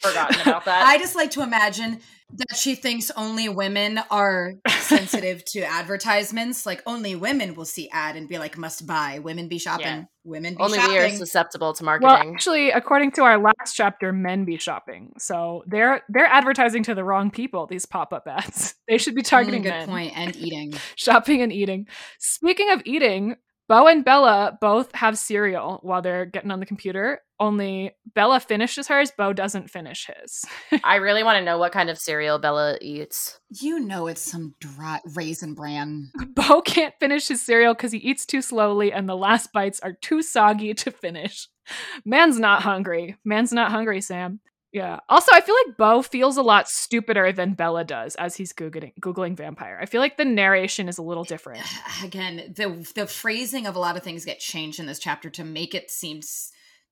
Forgotten about that. I just like to imagine that she thinks only women are sensitive to advertisements. Like only women will see ad and be like, must buy. Women be shopping. Yeah. Women be Only shopping. we are susceptible to marketing. Well, marketing. actually, according to our last chapter, men be shopping. So they're they're advertising to the wrong people. These pop up ads. They should be targeting Mm, good men. point. And eating. Shopping and eating. Speaking of eating, Beau and Bella both have cereal while they're getting on the computer. Only Bella finishes hers, Beau doesn't finish his. I really want to know what kind of cereal Bella eats. You know it's some dry raisin bran. Beau can't finish his cereal because he eats too slowly and the last bites are too soggy to finish. Man's not hungry. Man's not hungry, Sam. Yeah. Also, I feel like Beau feels a lot stupider than Bella does as he's googling googling vampire. I feel like the narration is a little different. Again, the the phrasing of a lot of things get changed in this chapter to make it seem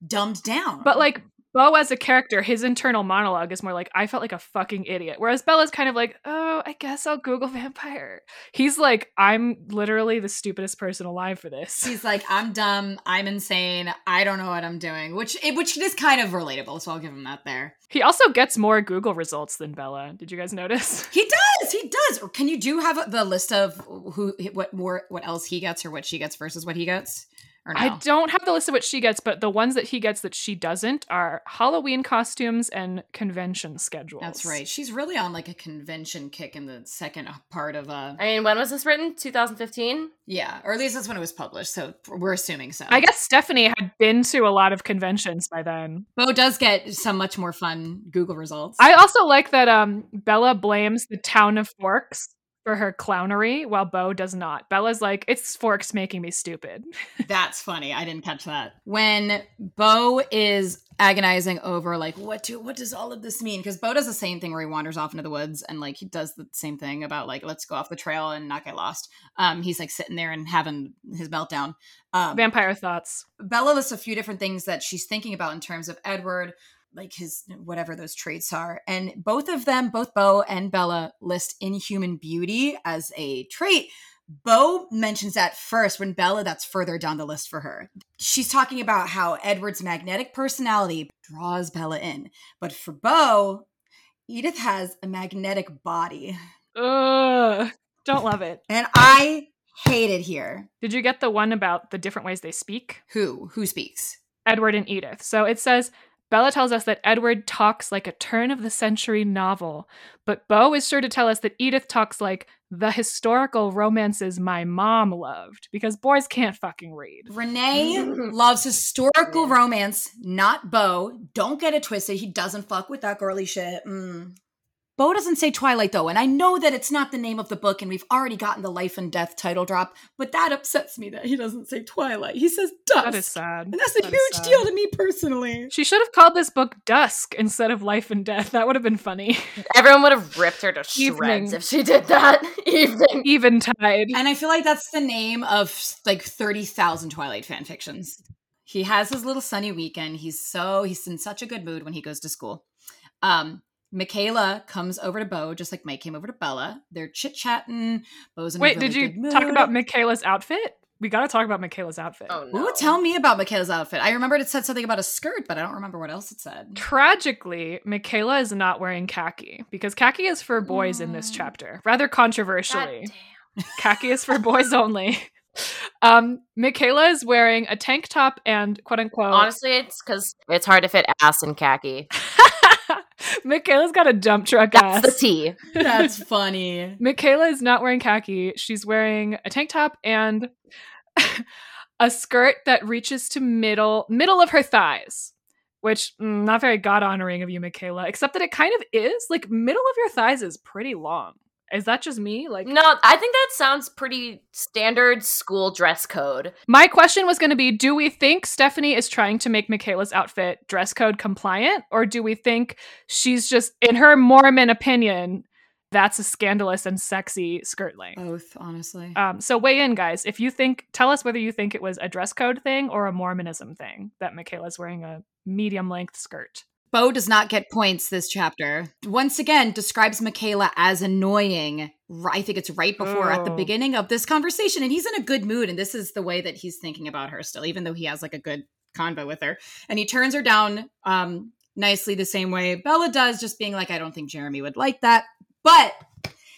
dumbed down. But like Beau as a character, his internal monologue is more like I felt like a fucking idiot. Whereas Bella's kind of like, "Oh, I guess I'll Google vampire." He's like, "I'm literally the stupidest person alive for this." he's like, "I'm dumb. I'm insane. I don't know what I'm doing," which which is kind of relatable. So I'll give him that there. He also gets more Google results than Bella. Did you guys notice? He does. He does. Can you do have the list of who what more what else he gets or what she gets versus what he gets? Or no? I don't have the list of what she gets, but the ones that he gets that she doesn't are Halloween costumes and convention schedules. That's right. She's really on like a convention kick in the second part of uh I mean, when was this written? 2015? yeah, or at least that's when it was published. So we're assuming so. I guess Stephenie had been to a lot of conventions by then. Beau does get some much more fun Google results. I also like that um, Bella blames the town of Forks for her clownery, while Beau does not. Bella's like, it's Forks making me stupid. That's funny. I didn't catch that. When Beau is agonizing over like what do what does all of this mean? Because Beau does the same thing where he wanders off into the woods and like he does the same thing about like let's go off the trail and not get lost. Um, he's like sitting there and having his meltdown. Um, Vampire thoughts. Bella lists a few different things that she's thinking about in terms of Edward, like his whatever those traits are. And both of them, both Beau and Bella, list inhuman beauty as a trait. Beau mentions that first when Bella, that's further down the list for her. She's talking about how Edward's magnetic personality draws Bella in. But for Beau, Edith has a magnetic body. Ugh, don't love it. And I hate it here. Did you get the one about the different ways they speak? Who? Who speaks? Edward and Edith. So it says Bella tells us that Edward talks like a turn of the century novel, but Beau is sure to tell us that Edith talks like the historical romances my mom loved because boys can't fucking read. Renee loves historical romance, not Beau. Don't get it twisted. He doesn't fuck with that girly shit. Mm. Beau doesn't say Twilight though, and I know that it's not the name of the book, and we've already gotten the life and death title drop, but that upsets me that he doesn't say Twilight. He says Dusk. That is sad. and that's a That is huge deal to me personally. She should have called this book Dusk instead of Life and Death. That would have been funny. Everyone would have ripped her to shreds Evening. if she did that. Evening. Eventide. And I feel like that's the name of like 30,000 Twilight fan fictions. He has his little sunny weekend. He's so, he's in such a good mood when he goes to school. Um, McKayla comes over to Beau, just like Mike came over to Bella. They're chit chatting. Beau's in a Wait, really did you good mood. talk about McKayla's outfit? We got to talk about McKayla's outfit. Oh no. Ooh, tell me about McKayla's outfit. I remembered it said something about a skirt, but I don't remember what else it said. Tragically, McKayla is not wearing khaki because khaki is for boys in this Mm. chapter. Rather controversially, khaki is for boys only. Um, McKayla is wearing a tank top and quote unquote. Honestly, it's because it's hard to fit ass in khaki. McKayla's got a dump truck That's the ass. T. That's funny. McKayla is not wearing khaki. She's wearing a tank top and a skirt that reaches to middle middle of her thighs. Which mm, not very god honoring of you, McKayla. Except that it kind of is like middle of your thighs is pretty long. Is that just me? Like No, I think that sounds pretty standard school dress code. My question was going to be Do we think Stephenie is trying to make McKayla's outfit dress code compliant? Or do we think she's just, in her Mormon opinion, that's a scandalous and sexy skirt length? Both, honestly. Um, so weigh in, guys. If you think, tell us whether you think it was a dress code thing or a Mormonism thing that McKayla's wearing a medium length skirt. Beau does not get points this chapter. Once again, describes McKayla as annoying. I think it's right before at the Oh. beginning of this conversation, and he's in a good mood, and this is the way that he's thinking about her still, even though he has like a good convo with her. And he turns her down um, nicely the same way Bella does, just being like, I don't think Jeremy would like that. But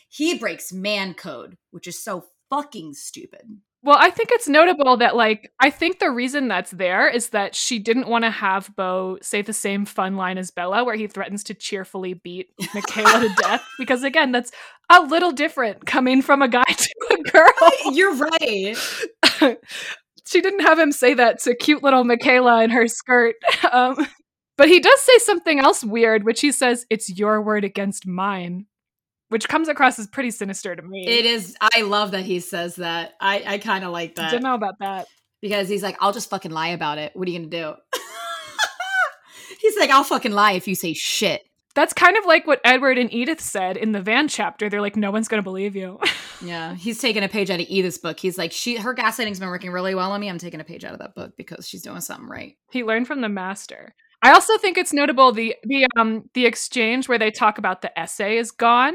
he breaks man code, which is so fucking stupid. Well, I think it's notable that, like, I think the reason that's there is that she didn't want to have Beau say the same fun line as Bella, where he threatens to cheerfully beat McKayla to death. Because, again, that's a little different coming from a guy to a girl. You're right. she didn't have him say that to cute little McKayla in her skirt. Um, but he does say something else weird, which he says, It's your word against mine, which comes across as pretty sinister to me. It is. I love that he says that. I, I kind of like I that don't know about that. because he's like, I'll just fucking lie about it. What are you gonna do? he's like, I'll fucking lie if you say shit. That's kind of like what Edward and Edith said in the van chapter. They're like, No one's going to believe you. Yeah, he's taking a page out of Edith's book. He's like, she her gaslighting's been working really well on me. I'm taking a page out of that book because she's doing something right. he learned from the master. I also think it's notable the the um the exchange where they talk about the essay is gone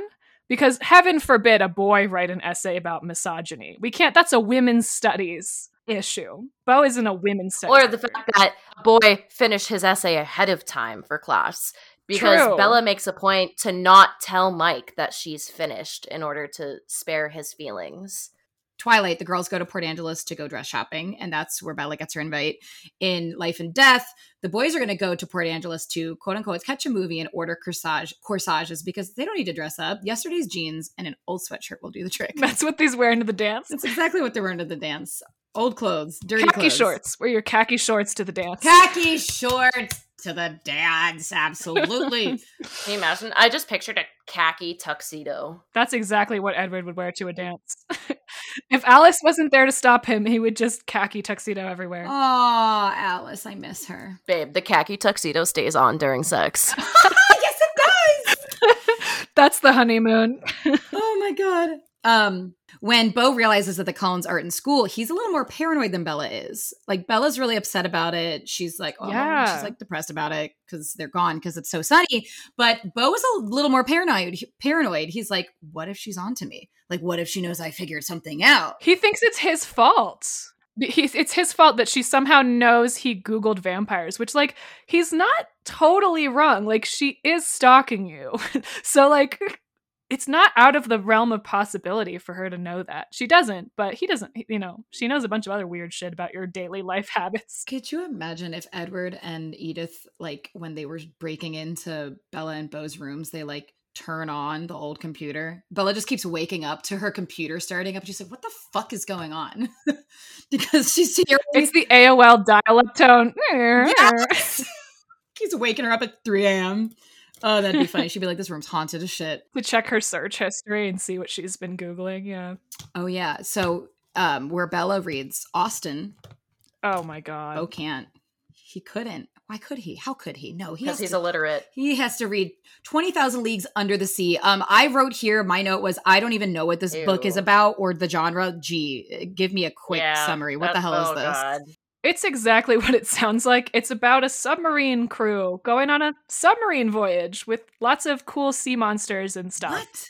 because heaven forbid a boy write an essay about misogyny. We can't. That's a women's studies issue. Beau isn't a women's studies. Or the fact that a boy finished his essay ahead of time for class. Because True. Bella makes a point to not tell Mike that she's finished in order to spare his feelings. Twilight, the girls go to Port Angeles to go dress shopping, and that's where Bella gets her invite. In Life and Death, the boys are going to go to Port Angeles to quote unquote catch a movie and order corsage corsages because they don't need to dress up. Yesterday's jeans and an old sweatshirt will do the trick. That's what these wearing to the dance. That's exactly what they're wearing to the dance. Old clothes, dirty khaki clothes. shorts. Wear your khaki shorts to the dance. Khaki shorts to the dance. Absolutely. Can you imagine? I just pictured a khaki tuxedo. That's exactly what Edward would wear to a dance. if Alice wasn't there to stop him, he would just khaki tuxedo everywhere. oh, Alice, I miss her. Babe, the khaki tuxedo stays on during sex. yes, it does. That's the honeymoon. oh my god. Um, when Beau realizes that the Cullens aren't in school, he's a little more paranoid than Bella is. Like Bella's really upset about it. She's like, oh, Yeah. she's like depressed about it because they're gone because it's so sunny. But Beau is a little more paranoid. Paranoid. He's like, what if she's onto me? Like, what if she knows I figured something out? He thinks it's his fault. He's, it's his fault that she somehow knows he Googled vampires, which, like, he's not totally wrong. Like, she is stalking you. so, like, it's not out of the realm of possibility for her to know that. She doesn't, but he doesn't, you know, she knows a bunch of other weird shit about your daily life habits. Could you imagine if Edward and Edith, like when they were breaking into Bella and Beau's rooms, they like turn on the old computer? Bella just keeps waking up to her computer starting up. She's like, "What the fuck is going on?" because she's hearing It's the AOL dial up tone. Yes! keeps waking her up at three a.m. Oh, that'd be funny. She'd be like, "This room's haunted as shit." to check her search history and see what she's been Googling. Yeah. Oh yeah. So um, where Bella reads Austen, Oh my God. Oh can't. He couldn't. Why could he? How could he? No, he Because has he's to- illiterate. He has to read 20,000 Leagues Under the Sea. Um, I wrote here, my note was, I don't even know what this book is about or the genre. G, give me a quick Yeah, summary. What the that- hell is oh, this? God. It's exactly what it sounds like. It's about a submarine crew going on a submarine voyage with lots of cool sea monsters and stuff. What?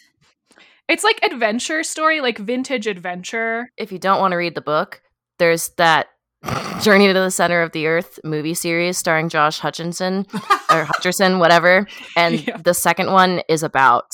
It's like adventure story, like vintage adventure. If you don't want to read the book, there's that Journey to the Center of the Earth movie series starring Josh Hutchinson or Hutcherson, whatever. And Yeah. the second one is about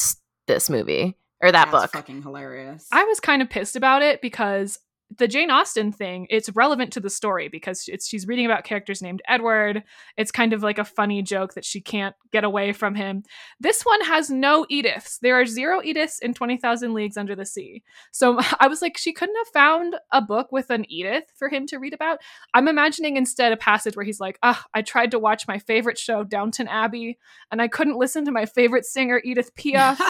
this movie or that That's book. fucking hilarious. I was kind of pissed about it because the Jane Austen thing, it's relevant to the story because it's she's reading about characters named Edward. It's kind of like a funny joke that she can't get away from him. This one has no Ediths. There are zero Ediths in 20,000 Leagues Under the Sea. So I was like, she couldn't have found a book with an Edith for him to read about. I'm imagining instead a passage where he's like, ah, I tried to watch my favorite show, Downton Abbey, and I couldn't listen to my favorite singer, Edith Piaf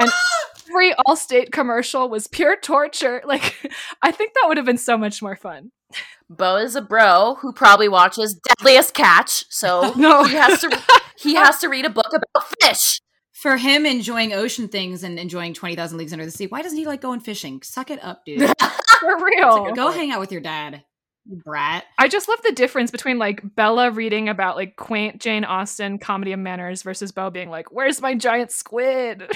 and- every Allstate commercial was pure torture. Like, I think that would have been so much more fun. Beau is a bro who probably watches Deadliest Catch, so No. he has to he has to read a book about fish. For him enjoying ocean things and enjoying 20,000 Leagues Under the Sea, why doesn't he like going fishing? Suck it up, dude. For real. good Go hang out with your dad, you brat. I just love the difference between like Bella reading about like quaint Jane Austen comedy of manners versus Beau being like, "Where's my giant squid?"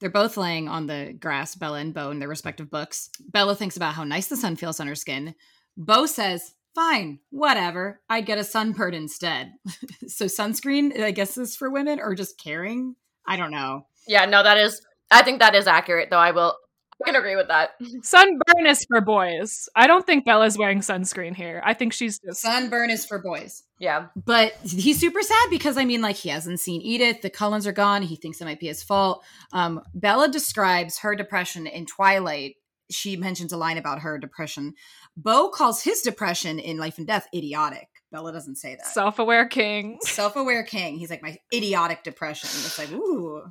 They're both laying on the grass, Bella and Beau, in their respective books. Bella thinks about how nice the sun feels on her skin. Beau says, Fine, whatever. I'd get a sunburn instead. so, sunscreen, I guess, is for women or just caring? I don't know. Yeah, no, that is I think that is accurate though. I will I can agree with that. Sunburn is for boys. I don't think Bella's wearing sunscreen here. I think she's just Sunburn is for boys. Yeah. But he's super sad because I mean, like, he hasn't seen Edith. The Cullens are gone. He thinks it might be his fault. Um, Bella describes her depression in Twilight she mentions a line about her depression. Beau calls his depression in Life and Death idiotic. Bella doesn't say that. Self aware king. Self aware king. He's like, my idiotic depression. It's like, ooh.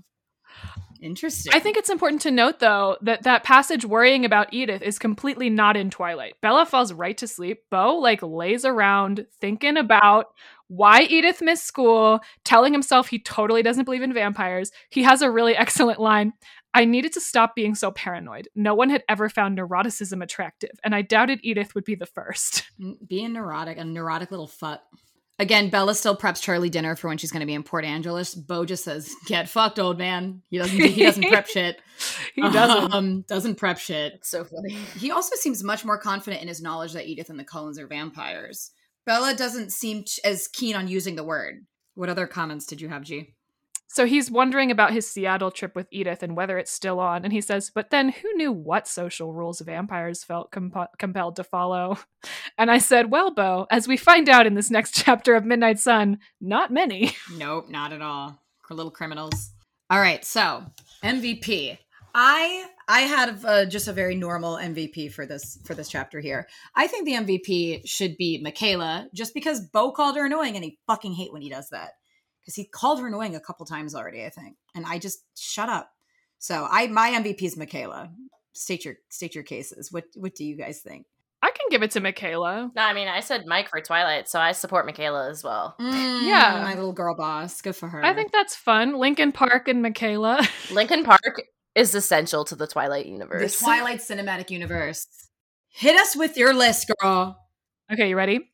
Interesting. I think it's important to note, though, that that passage worrying about Edith is completely not in Twilight. Bella falls right to sleep. Beau, like, lays around thinking about why Edith missed school, telling himself he totally doesn't believe in vampires. He has a really excellent line. I needed to stop being so paranoid. No one had ever found neuroticism attractive, and I doubted Edith would be the first. Being neurotic, a neurotic little fuck. Again, Bella still preps Charlie dinner for when she's going to be in Port Angeles. Beau just says, "Get fucked, old man." He doesn't. He doesn't prep shit. he doesn't. Um, doesn't prep shit. It's so funny. He also seems much more confident in his knowledge that Edith and the Cullens are vampires. Bella doesn't seem t- as keen on using the word. What other comments did you have, G? So he's wondering about his Seattle trip with Edith and whether it's still on. And he says, But then who knew what social rules vampires felt comp- compelled to follow? And I said, Well, Beau, as we find out in this next chapter of Midnight Sun, not many. Nope, not at all. We're little criminals. All right, so MVP. I I had uh, just a very normal MVP for this for this chapter here. I think the MVP should be McKayla, just because Beau called her annoying, and he fucking hate when he does that because he called her annoying a couple times already. I think, and I just shut up. So I my MVP is McKayla. State your state your cases. What what do you guys think? I can give it to McKayla. No, I mean, I said Mike for Twilight, so I support McKayla as well. Mm, yeah. my little girl boss. Good for her. I think that's fun. Linkin Park and McKayla. Linkin Park is essential to the Twilight universe. the. Twilight cinematic universe. Hit us with your list, girl. Okay, you ready?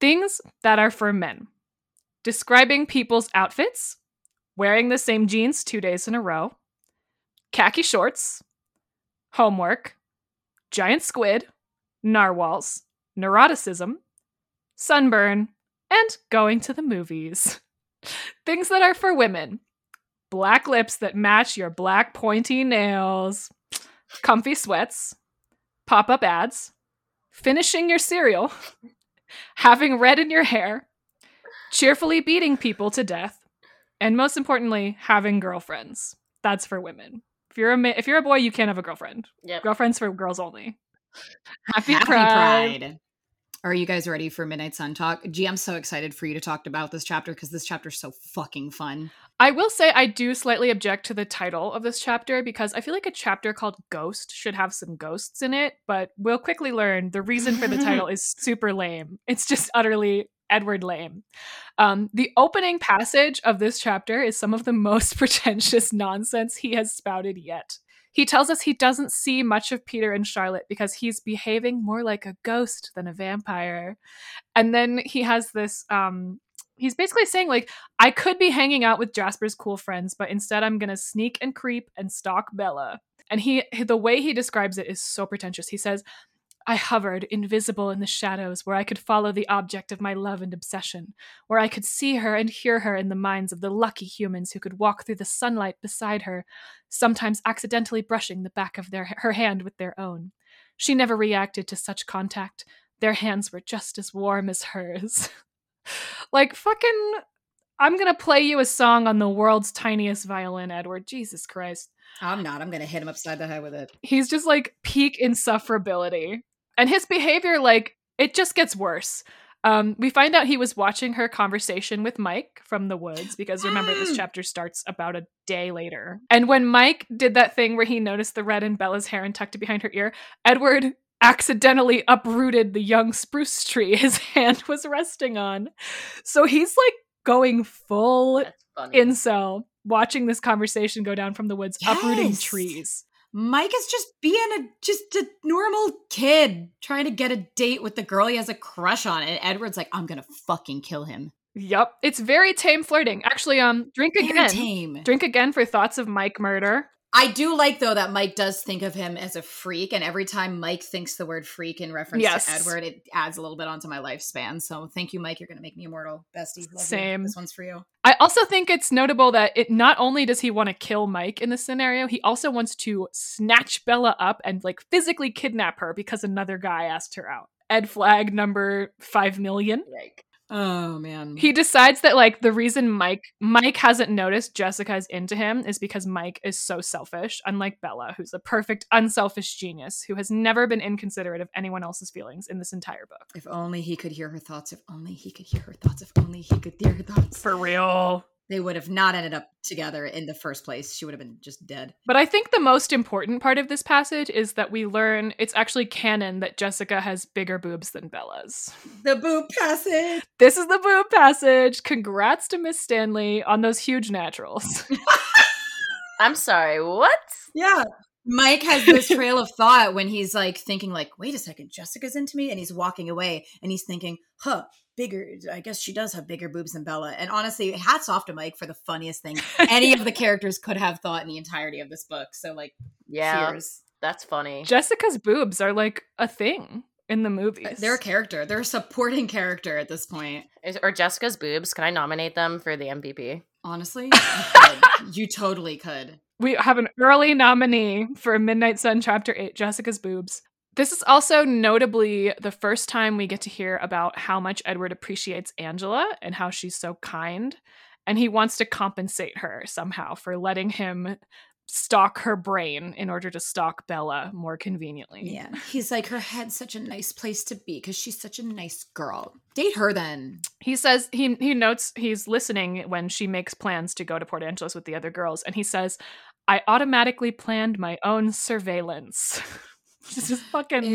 Things that are for men. Describing people's outfits, wearing the same jeans two days in a row, khaki shorts, homework, giant squid, narwhals, neuroticism, sunburn, and going to the movies. Things that are for women. Black lips that match your black pointy nails, comfy sweats, pop up ads, finishing your cereal, having red in your hair, cheerfully beating people to death, and most importantly, having girlfriends. That's for women. If you're a ma- if you're a boy, you can't have a girlfriend. Yep. Girlfriends for girls only. Happy, Happy Pride. Pride. Are you guys ready for Midnight Sun talk? G, I'm so excited for you to talk about this chapter because this chapter is so fucking fun. I will say I do slightly object to the title of this chapter because I feel like a chapter called Ghost should have some ghosts in it, but we'll quickly learn the reason for the title is super lame. It's just utterly Edward lame. Um, the opening passage of this chapter is some of the most pretentious nonsense he has spouted yet. He tells us he doesn't see much of Peter and Charlotte because he's behaving more like a ghost than a vampire. And then he has this um he's basically saying like I could be hanging out with Jasper's cool friends, but instead I'm going to sneak and creep and stalk Bella. And he the way he describes it is so pretentious. He says I hovered, invisible in the shadows, where I could follow the object of my love and obsession, where I could see her and hear her in the minds of the lucky humans who could walk through the sunlight beside her, sometimes accidentally brushing the back of their, her hand with their own. She never reacted to such contact. Their hands were just as warm as hers. like, fucking. I'm gonna play you a song on the world's tiniest violin, Edward. Jesus Christ. I'm not. I'm going to hit him upside the head with it. He's just like peak insufferability. And his behavior, like, it just gets worse. Um, we find out he was watching her conversation with Mike from the woods because remember, this chapter starts about a day later. And when Mike did that thing where he noticed the red in Bella's hair and tucked it behind her ear, Edward accidentally uprooted the young spruce tree his hand was resting on. So he's like going full incel watching this conversation go down from the woods, uprooting trees. Mike is just being a just a normal kid trying to get a date with the girl he has a crush on, and Edward's like, "I'm gonna fucking kill him." Yup. It's very tame flirting. Actually, um, drink Very again. tame. Drink again for thoughts of Mike murder. I do like though that Mike does think of him as a freak, and every time Mike thinks the word freak in reference Yes. to Edward, it adds a little bit onto my lifespan. So thank you, Mike. You're gonna make me immortal, bestie. Love you. Same. This one's for you. I also think it's notable that it not only does he want to kill Mike in this scenario, he also wants to snatch Bella up and like physically kidnap her because another guy asked her out. Ed flag number five million. Like, Oh man. He decides that like the reason Mike Mike hasn't noticed Jessica's into him is because Mike is so selfish, unlike Bella, who's a perfect unselfish genius who has never been inconsiderate of anyone else's feelings in this entire book. if only he could hear her thoughts. If only he could hear her thoughts. If only he could hear her thoughts. For real. They would have not ended up together in the first place. She would have been just dead. But I think the most important part of this passage is that we learn it's actually canon that Jessica has bigger boobs than Bella's. The boob passage. This is the boob passage. Congrats to Miss Stanley on those huge naturals. I'm sorry, what? Yeah. Mike has this trail of thought when he's like thinking like, wait a second, Jessica's into me, and he's walking away and he's thinking, huh, bigger. I guess she does have bigger boobs than Bella. And honestly, hats off to Mike for the funniest thing any of the characters could have thought in the entirety of this book. So like, Yeah, cheers. that's funny. Jessica's boobs are like a thing in the movies. They're a character. They're a supporting character at this point. Is- or Jessica's boobs. Can I nominate them for the MVP? Honestly, you, could. You totally could. we have an early nominee for Midnight Sun Chapter 8, Jessica's boobs. This is also notably the first time we get to hear about how much Edward appreciates Angela and how she's so kind. And he wants to compensate her somehow for letting him stalk her brain in order to stalk Bella more conveniently. Yeah. He's like, her head's such a nice place to be because she's such a nice girl. Date her then. He says he he notes he's listening when she makes plans to go to Port Angeles with the other girls, and he says, "I automatically planned my own surveillance." This is fucking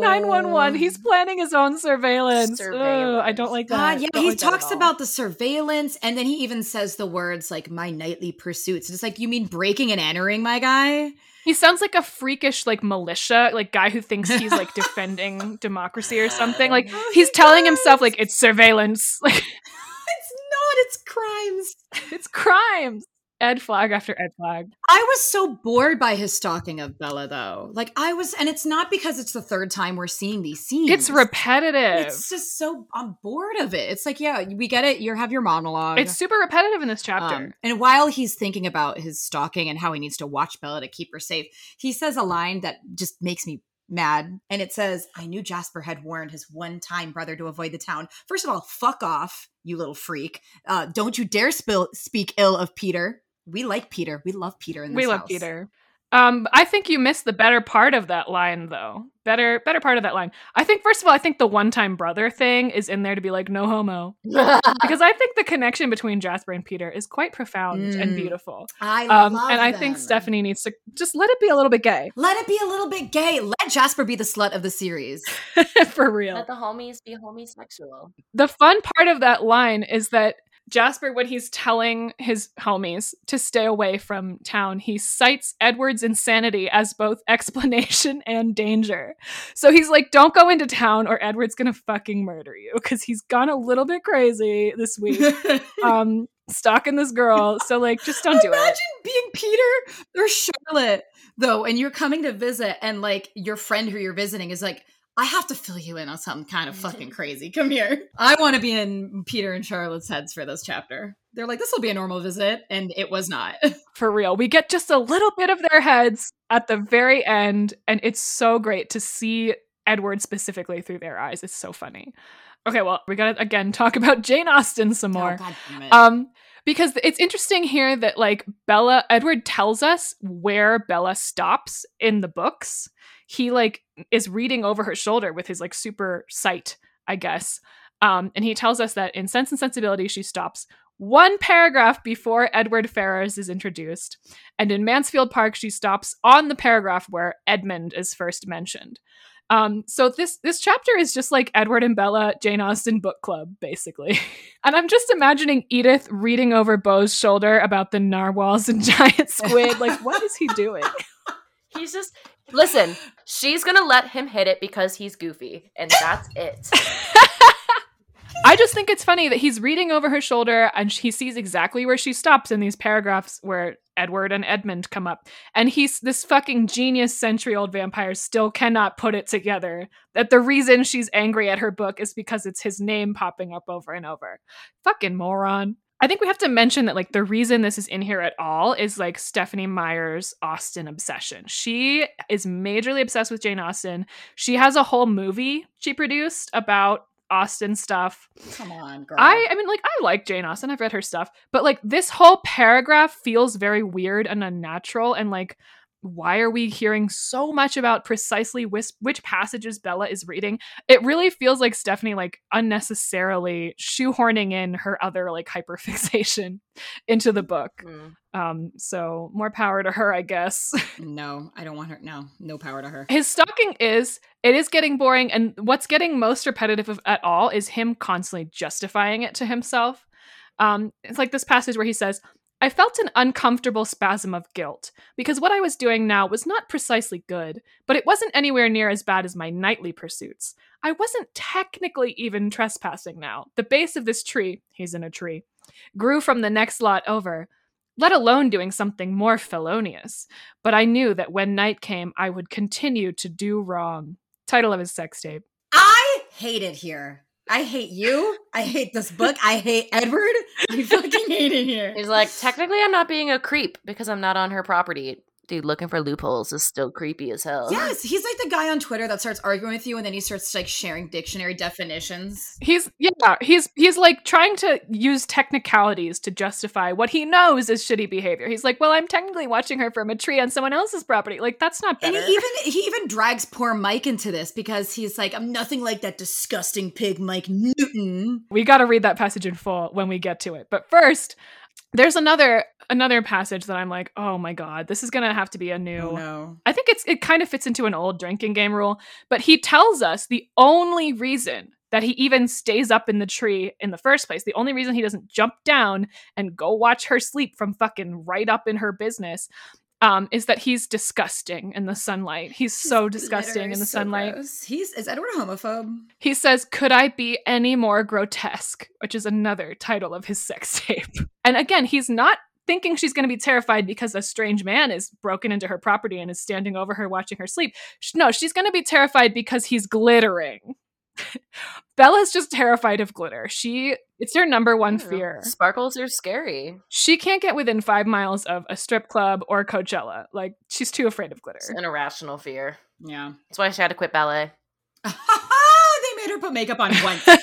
nine one one. He's planning his own surveillance. Ugh, I don't like that. God, yeah, he like talks about the surveillance, and then he even says the words like "my nightly pursuits." It's like you mean breaking and entering, my guy. He sounds like a freakish like militia, like guy who thinks he's like defending democracy or something. Like Oh, he's he telling himself like it's surveillance. Like It's not. It's crimes. it's crimes. Ed flag after Ed flag. I was so bored by his stalking of Bella, though. Like I was, and it's not because it's the third time we're seeing these scenes. It's repetitive. It's just so I'm bored of it. It's like, yeah, we get it. You have your monologue. It's super repetitive in this chapter. Um, and while he's thinking about his stalking and how he needs to watch Bella to keep her safe, he says a line that just makes me mad. And it says, I knew Jasper had warned his one time brother to avoid the town. First of all, fuck off, you little freak. Uh, don't you dare spill, speak ill of Peter. We like Peter. We love Peter in this we love house. Peter. Um, I think you missed the better part of that line, though. Better, better part of that line. I think, first of all, I think the one-time brother thing is in there to be like no homo, because I think the connection between Jasper and Peter is quite profound and Mm. beautiful. I Um, love and I think. Stephenie needs to just let it be a little bit gay, Let it be a little bit gay. Let Jasper be the slut of the series. for real. Let the homies be homosexual. the fun part of that line is that Jasper, when he's telling his homies to stay away from town, he cites Edward's insanity as both explanation and danger. So he's like, don't go into town or Edward's gonna fucking murder you because he's gone a little bit crazy this week, um, stalking this girl. So, like, just don't do Imagine it. Imagine being Peter or Charlotte, though, and you're coming to visit, and like your friend who you're visiting is like, I have to fill you in on something kind of fucking crazy. Come here. I want to be in Peter and Charlotte's heads for this chapter. They're like, this will be a normal visit, and it was not. For real. We get just a little bit of their heads at the very end, and it's so great to see Edward specifically through their eyes. It's so funny. Okay, well, we gotta again talk about Jane Austen some more. Oh, God damn it. Um, because it's interesting here that like Bella Edward tells us where Bella stops in the books. He like is reading over her shoulder with his like super sight, I guess. Um, and he tells us that in Sense and Sensibility she stops one paragraph before Edward Ferrars is introduced, and in Mansfield Park she stops on the paragraph where Edmund is first mentioned. Um, so this this chapter is just like Edward and Bella Jane Austen book club, basically. and I'm just imagining Edith reading over Beau's shoulder about the narwhals and giant squid. like, what is he doing? He's just listen. She's gonna let him hit it because he's goofy, and that's it. I just think it's funny that he's reading over her shoulder and he sees exactly where she stops in these paragraphs where Edward and Edmund come up. And he's this fucking genius century old vampire still cannot put it together that the reason she's angry at her book is because it's his name popping up over and over. Fucking moron. I think we have to mention that like the reason this is in here at all is like Stephenie Meyer's Austen obsession. She is majorly obsessed with Jane Austen. She has a whole movie she produced about Austen stuff. Come on, girl. I I mean like I like Jane Austen. I've read her stuff, but like this whole paragraph feels very weird and unnatural and like why are we hearing so much about precisely which, which passages Bella is reading? It really feels like Stephenie like unnecessarily shoehorning in her other like hyperfixation into the book. Mm. Um, so more power to her, I guess. no, I don't want her. No, no power to her. His stalking is it is getting boring, and what's getting most repetitive of, at all is him constantly justifying it to himself. Um, it's like this passage where he says, I felt an uncomfortable spasm of guilt, because what I was doing now was not precisely good, but it wasn't anywhere near as bad as my nightly pursuits. I wasn't technically even trespassing now. The base of this tree, he's in a tree, grew from the next lot over, let alone doing something more felonious. But I knew that when night came, I would continue to do wrong. Title of his sex tape. I hate it here. I hate you. I hate this book. I hate Edward. I fucking hate it here. He's like, technically, I'm not being a creep because I'm not on her property. Dude, looking for loopholes is still creepy as hell. Yes, he's like the guy on Twitter that starts arguing with you and then he starts like sharing dictionary definitions. He's yeah, he's he's like trying to use technicalities to justify what he knows is shitty behavior. He's like, "Well, I'm technically watching her from a tree on someone else's property." Like that's not better. And he even he even drags poor Mike into this because he's like, "I'm nothing like that disgusting pig Mike Newton." We got to read that passage in full when we get to it. But first, there's another another passage that I'm like, oh my god, this is gonna have to be a new. Oh, no. I think it's it kind of fits into an old drinking game rule, but he tells us the only reason that he even stays up in the tree in the first place, the only reason he doesn't jump down and go watch her sleep from fucking right up in her business, um, is that he's disgusting in the sunlight. He's so disgusting in the so sunlight. gross. He's is Edward a homophobe? He says, Could I be any more grotesque? Which is another title of his sex tape. And again, he's not thinking she's going to be terrified because a strange man is broken into her property and is standing over her watching her sleep. No, she's going to be terrified because he's glittering. Bella's just terrified of glitter. She it's her number one I fear. Sparkles are scary. She can't get within five miles of a strip club or Coachella. Like she's too afraid of glitter. It's an irrational fear. Yeah. That's why she had to quit ballet. they made her put makeup on once.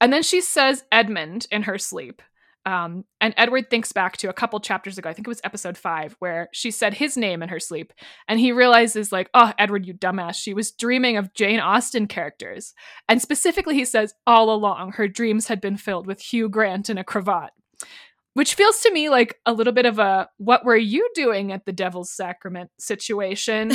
And then she says Edmund in her sleep. Um, and Edward thinks back to a couple chapters ago, I think it was episode five, where she said his name in her sleep. And he realizes, like, oh, Edward, you dumbass. She was dreaming of Jane Austen characters. And specifically, he says, all along, her dreams had been filled with Hugh Grant in a cravat. Which feels to me like a little bit of a what were you doing at the Devil's Sacrament situation?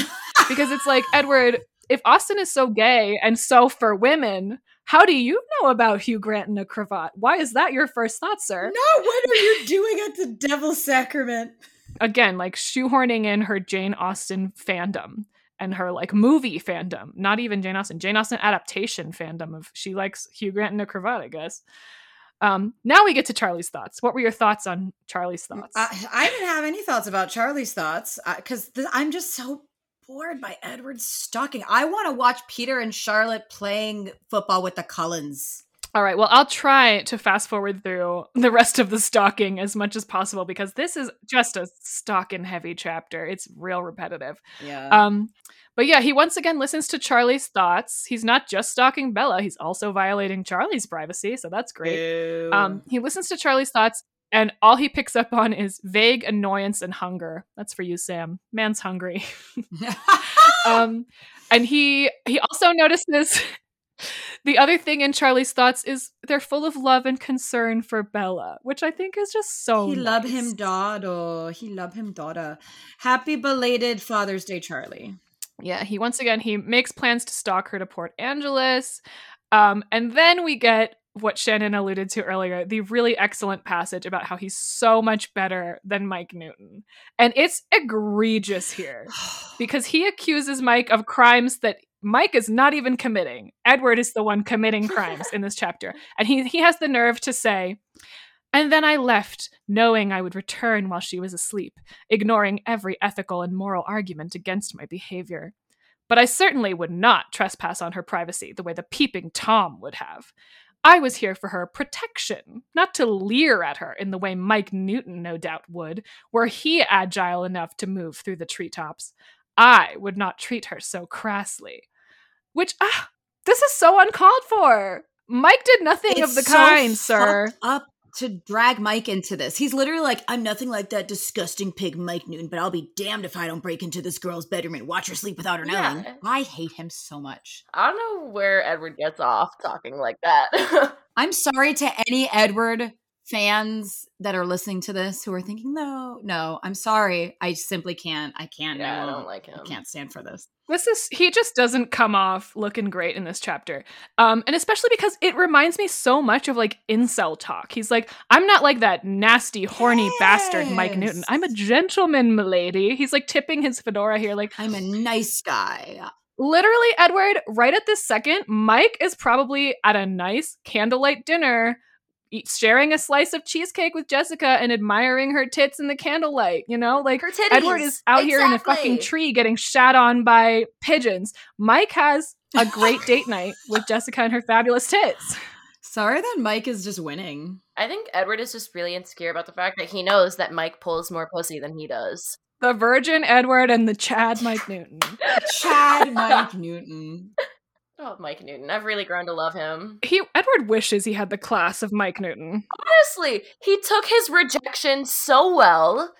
because it's like, Edward, if Austen is so gay and so for women, how do you know about Hugh Grant in a cravat? Why is that your first thought, sir? no, what are you doing at the Devil's Sacrament? Again, like shoehorning in her Jane Austen fandom and her like movie fandom, not even Jane Austen, Jane Austen adaptation fandom of she likes Hugh Grant in a cravat, I guess. Um, now we get to Charlie's thoughts. What were your thoughts on Charlie's thoughts? I, I didn't have any thoughts about Charlie's thoughts because th- I'm just so bored by Edward's stalking. I want to watch Peter and Charlotte playing football with the Cullens. All right. Well, I'll try to fast forward through the rest of the stalking as much as possible because this is just a stalking heavy chapter. It's real repetitive. Yeah. Um, but yeah, he once again listens to Charlie's thoughts. He's not just stalking Bella; he's also violating Charlie's privacy, so that's great. Um, he listens to Charlie's thoughts, and all he picks up on is vague annoyance and hunger. That's for you, Sam. Man's hungry. um, and he he also notices the other thing in Charlie's thoughts is they're full of love and concern for Bella, which I think is just so. he love him daughter. He love him daughter. Happy belated Father's Day, Charlie. Yeah, he once again he makes plans to stalk her to Port Angeles. Um, and then we get what Shannon alluded to earlier, the really excellent passage about how he's so much better than Mike Newton. And it's egregious here because he accuses Mike of crimes that Mike is not even committing. Edward is the one committing crimes in this chapter. And he he has the nerve to say, and then I left, knowing I would return while she was asleep, ignoring every ethical and moral argument against my behavior. But I certainly would not trespass on her privacy the way the peeping Tom would have. I was here for her protection, not to leer at her in the way Mike Newton no doubt would, were he agile enough to move through the treetops. I would not treat her so crassly. Which, ah, This is so uncalled for. Mike did nothing of the so kind, sir. Up to drag Mike into this. He's literally like, I'm nothing like that disgusting pig Mike Newton, but I'll be damned if I don't break into this girl's bedroom and watch her sleep without her Yeah. knowing. I hate him so much. I don't know where Edward gets off talking like that. I'm sorry to any Edward fans that are listening to this who are thinking, no, no, I'm sorry. I simply can't. I can't. yeah, I no, don't like him. I can't stand for this. This is he just doesn't come off looking great in this chapter. Um, and especially because it reminds me so much of like incel talk. He's like, I'm not like that nasty, horny bastard Mike Newton. I'm a gentleman, milady. He's like tipping his fedora here, like I'm a nice guy. literally, Edward, right at this second, Mike is probably at a nice candlelight dinner, eat, sharing a slice of cheesecake with Jessica and admiring her tits in the candlelight. You know, like Her titties. Edward is out here in a fucking tree getting shat on by pigeons. Mike has a great date night with Jessica and her fabulous tits. Sorry that Mike is just winning. I think Edward is just really insecure about the fact that he knows that Mike pulls more pussy than he does. The Virgin Edward and the Chad Mike Newton. Chad Mike Newton. Oh, Mike Newton. I've really grown to love him. He Edward wishes he had the class of Mike Newton. Honestly, he took his rejection so well.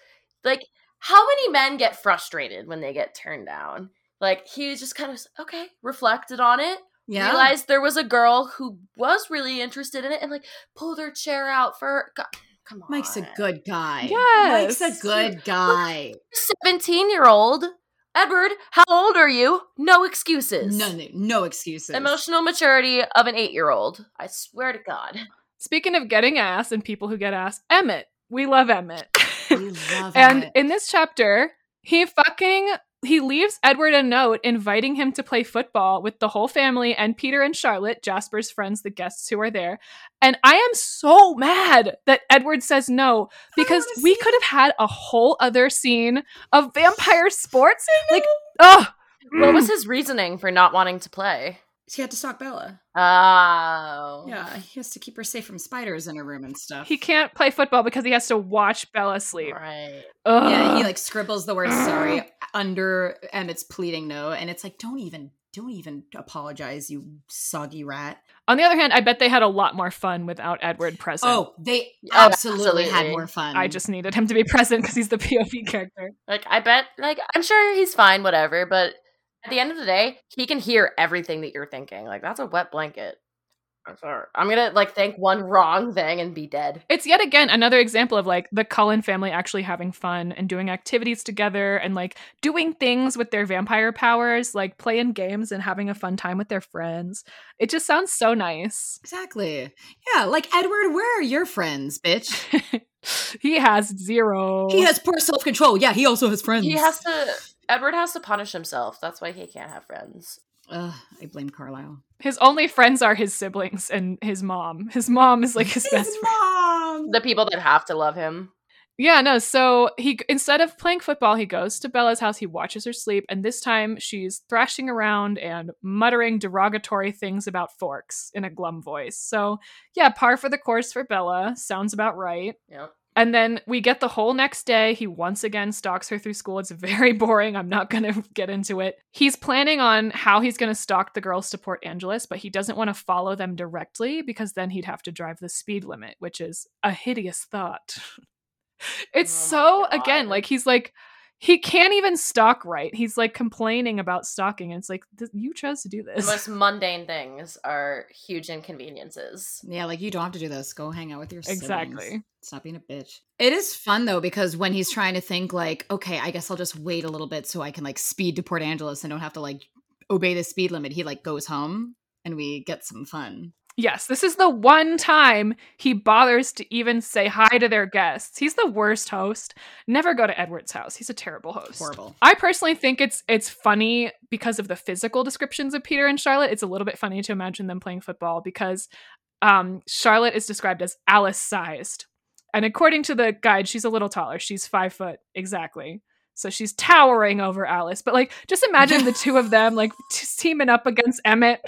Like, how many men get frustrated when they get turned down? Like, he just kind of, okay, reflected on it, Yeah. realized there was a girl who was really interested in it, and, like, pulled her chair out for her. God, come on. Mike's a good guy. Yes. Mike's a good guy. 17 year old. Edward, how old are you? No excuses. No, no, no excuses. Emotional maturity of an eight year old. I swear to God. Speaking of getting ass and people who get ass, Emmett. We love Emmett. We love and Emmett. in this chapter, he fucking he leaves Edward a note inviting him to play football with the whole family and Peter and Charlotte, Jasper's friends, the guests who are there. And I am so mad that Edward says no because we see could have had a whole other scene of vampire sports. Like, oh, What was his reasoning for not wanting to play? She had to stalk Bella. Oh. Yeah, he has to keep her safe from spiders in her room and stuff. he can't play football because he has to watch Bella sleep. Right. Ugh. Yeah, he like scribbles the word sorry under Emmett's pleading no, and it's like, don't even, don't even apologize, you soggy rat. On the other hand, I bet they had a lot more fun without Edward present. Oh, they Oh, absolutely, had more fun. I just needed him to be present because he's the POV character. Like, I bet, like, I'm sure he's fine, whatever, but at the end of the day, he can hear everything that you're thinking. Like, that's a wet blanket. I'm sorry. I'm gonna, like, think one wrong thing and be dead. It's yet again another example of like the Cullen family actually having fun and doing activities together and like doing things with their vampire powers, like playing games and having a fun time with their friends. It just sounds so nice. exactly. Yeah, like Edward, where are your friends, bitch? he has zero. He has poor self control. Yeah, he also has friends. He has to, Edward has to punish himself. That's why he can't have friends. Ugh, I blame Carlisle. his only friends are his siblings and his mom. His mom is like his best friend. mom. The people that have to love him. Yeah, no. So he instead of playing football, he goes to Bella's house. He watches her sleep, and this time she's thrashing around and muttering derogatory things about forks in a glum voice. So yeah, par for the course for Bella. Sounds about right. Yep. And then we get the whole next day. He once again stalks her through school. It's very boring. I'm not going to get into it. He's planning on how he's going to stalk the girls to Port Angeles, but he doesn't want to follow them directly because then he'd have to drive the speed limit, which is a hideous thought. it's Oh so, again, like he's like, he can't even stalk right. He's like complaining about stalking. And it's like, th- you chose to do this. The most mundane things are huge inconveniences. Yeah, like you don't have to do this. Go hang out with your siblings. Exactly. Stop being a bitch. It is fun though because when he's trying to think like, okay, I guess I'll just wait a little bit so I can like speed to Port Angeles and don't have to like obey the speed limit. He like goes home and we get some fun. Yes, this is the one time he bothers to even say hi to their guests. He's the worst host. Never go to Edward's house. He's a terrible host. Horrible. I personally think it's it's funny because of the physical descriptions of Peter and Charlotte. It's a little bit funny to imagine them playing football because um, Charlotte is described as Alice sized. And according to the guide, she's a little taller. She's five foot exactly. So she's towering over Alice. But like, just imagine the two of them like t- teaming up against Emmett.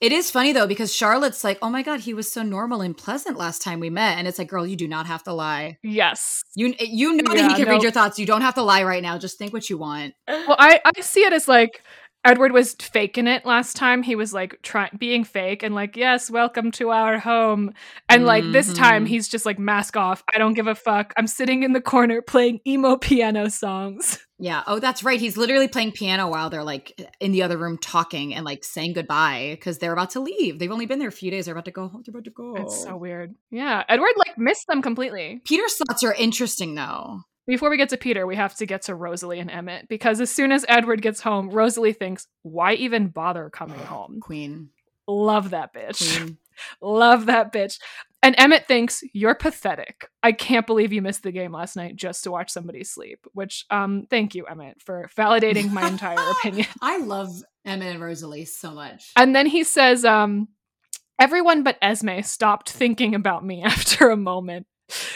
It is funny though because Charlotte's like, "Oh my god, he was so normal and pleasant last time we met," and it's like, "Girl, you do not have to lie. Yes. You you know that he can no. read your thoughts. You don't have to lie right now. Just think what you want." Well, I, I see it as like Edward was faking it last time. He was like trying being fake and like, yes, welcome to our home. And like this time Mhm. he's just like mask off. I don't give a fuck. I'm sitting in the corner playing emo piano songs. Yeah. Oh, that's right. He's literally playing piano while they're like in the other room talking and like saying goodbye because they're about to leave. They've only been there a few days. They're about to go home. They're about to go. It's so weird. Yeah. Edward like missed them completely. Peter's thoughts are interesting though. Before we get to Peter, we have to get to Rosalie and Emmett because as soon as Edward gets home, Rosalie thinks, why even bother coming oh, home? Queen. Love that bitch. Queen. Love that bitch. And Emmett thinks, you're pathetic. I can't believe you missed the game last night just to watch somebody sleep. Which, um, thank you, Emmett, for validating my entire opinion. I love Emmett and Rosalie so much. And then he says, um, everyone but Esme stopped thinking about me after a moment.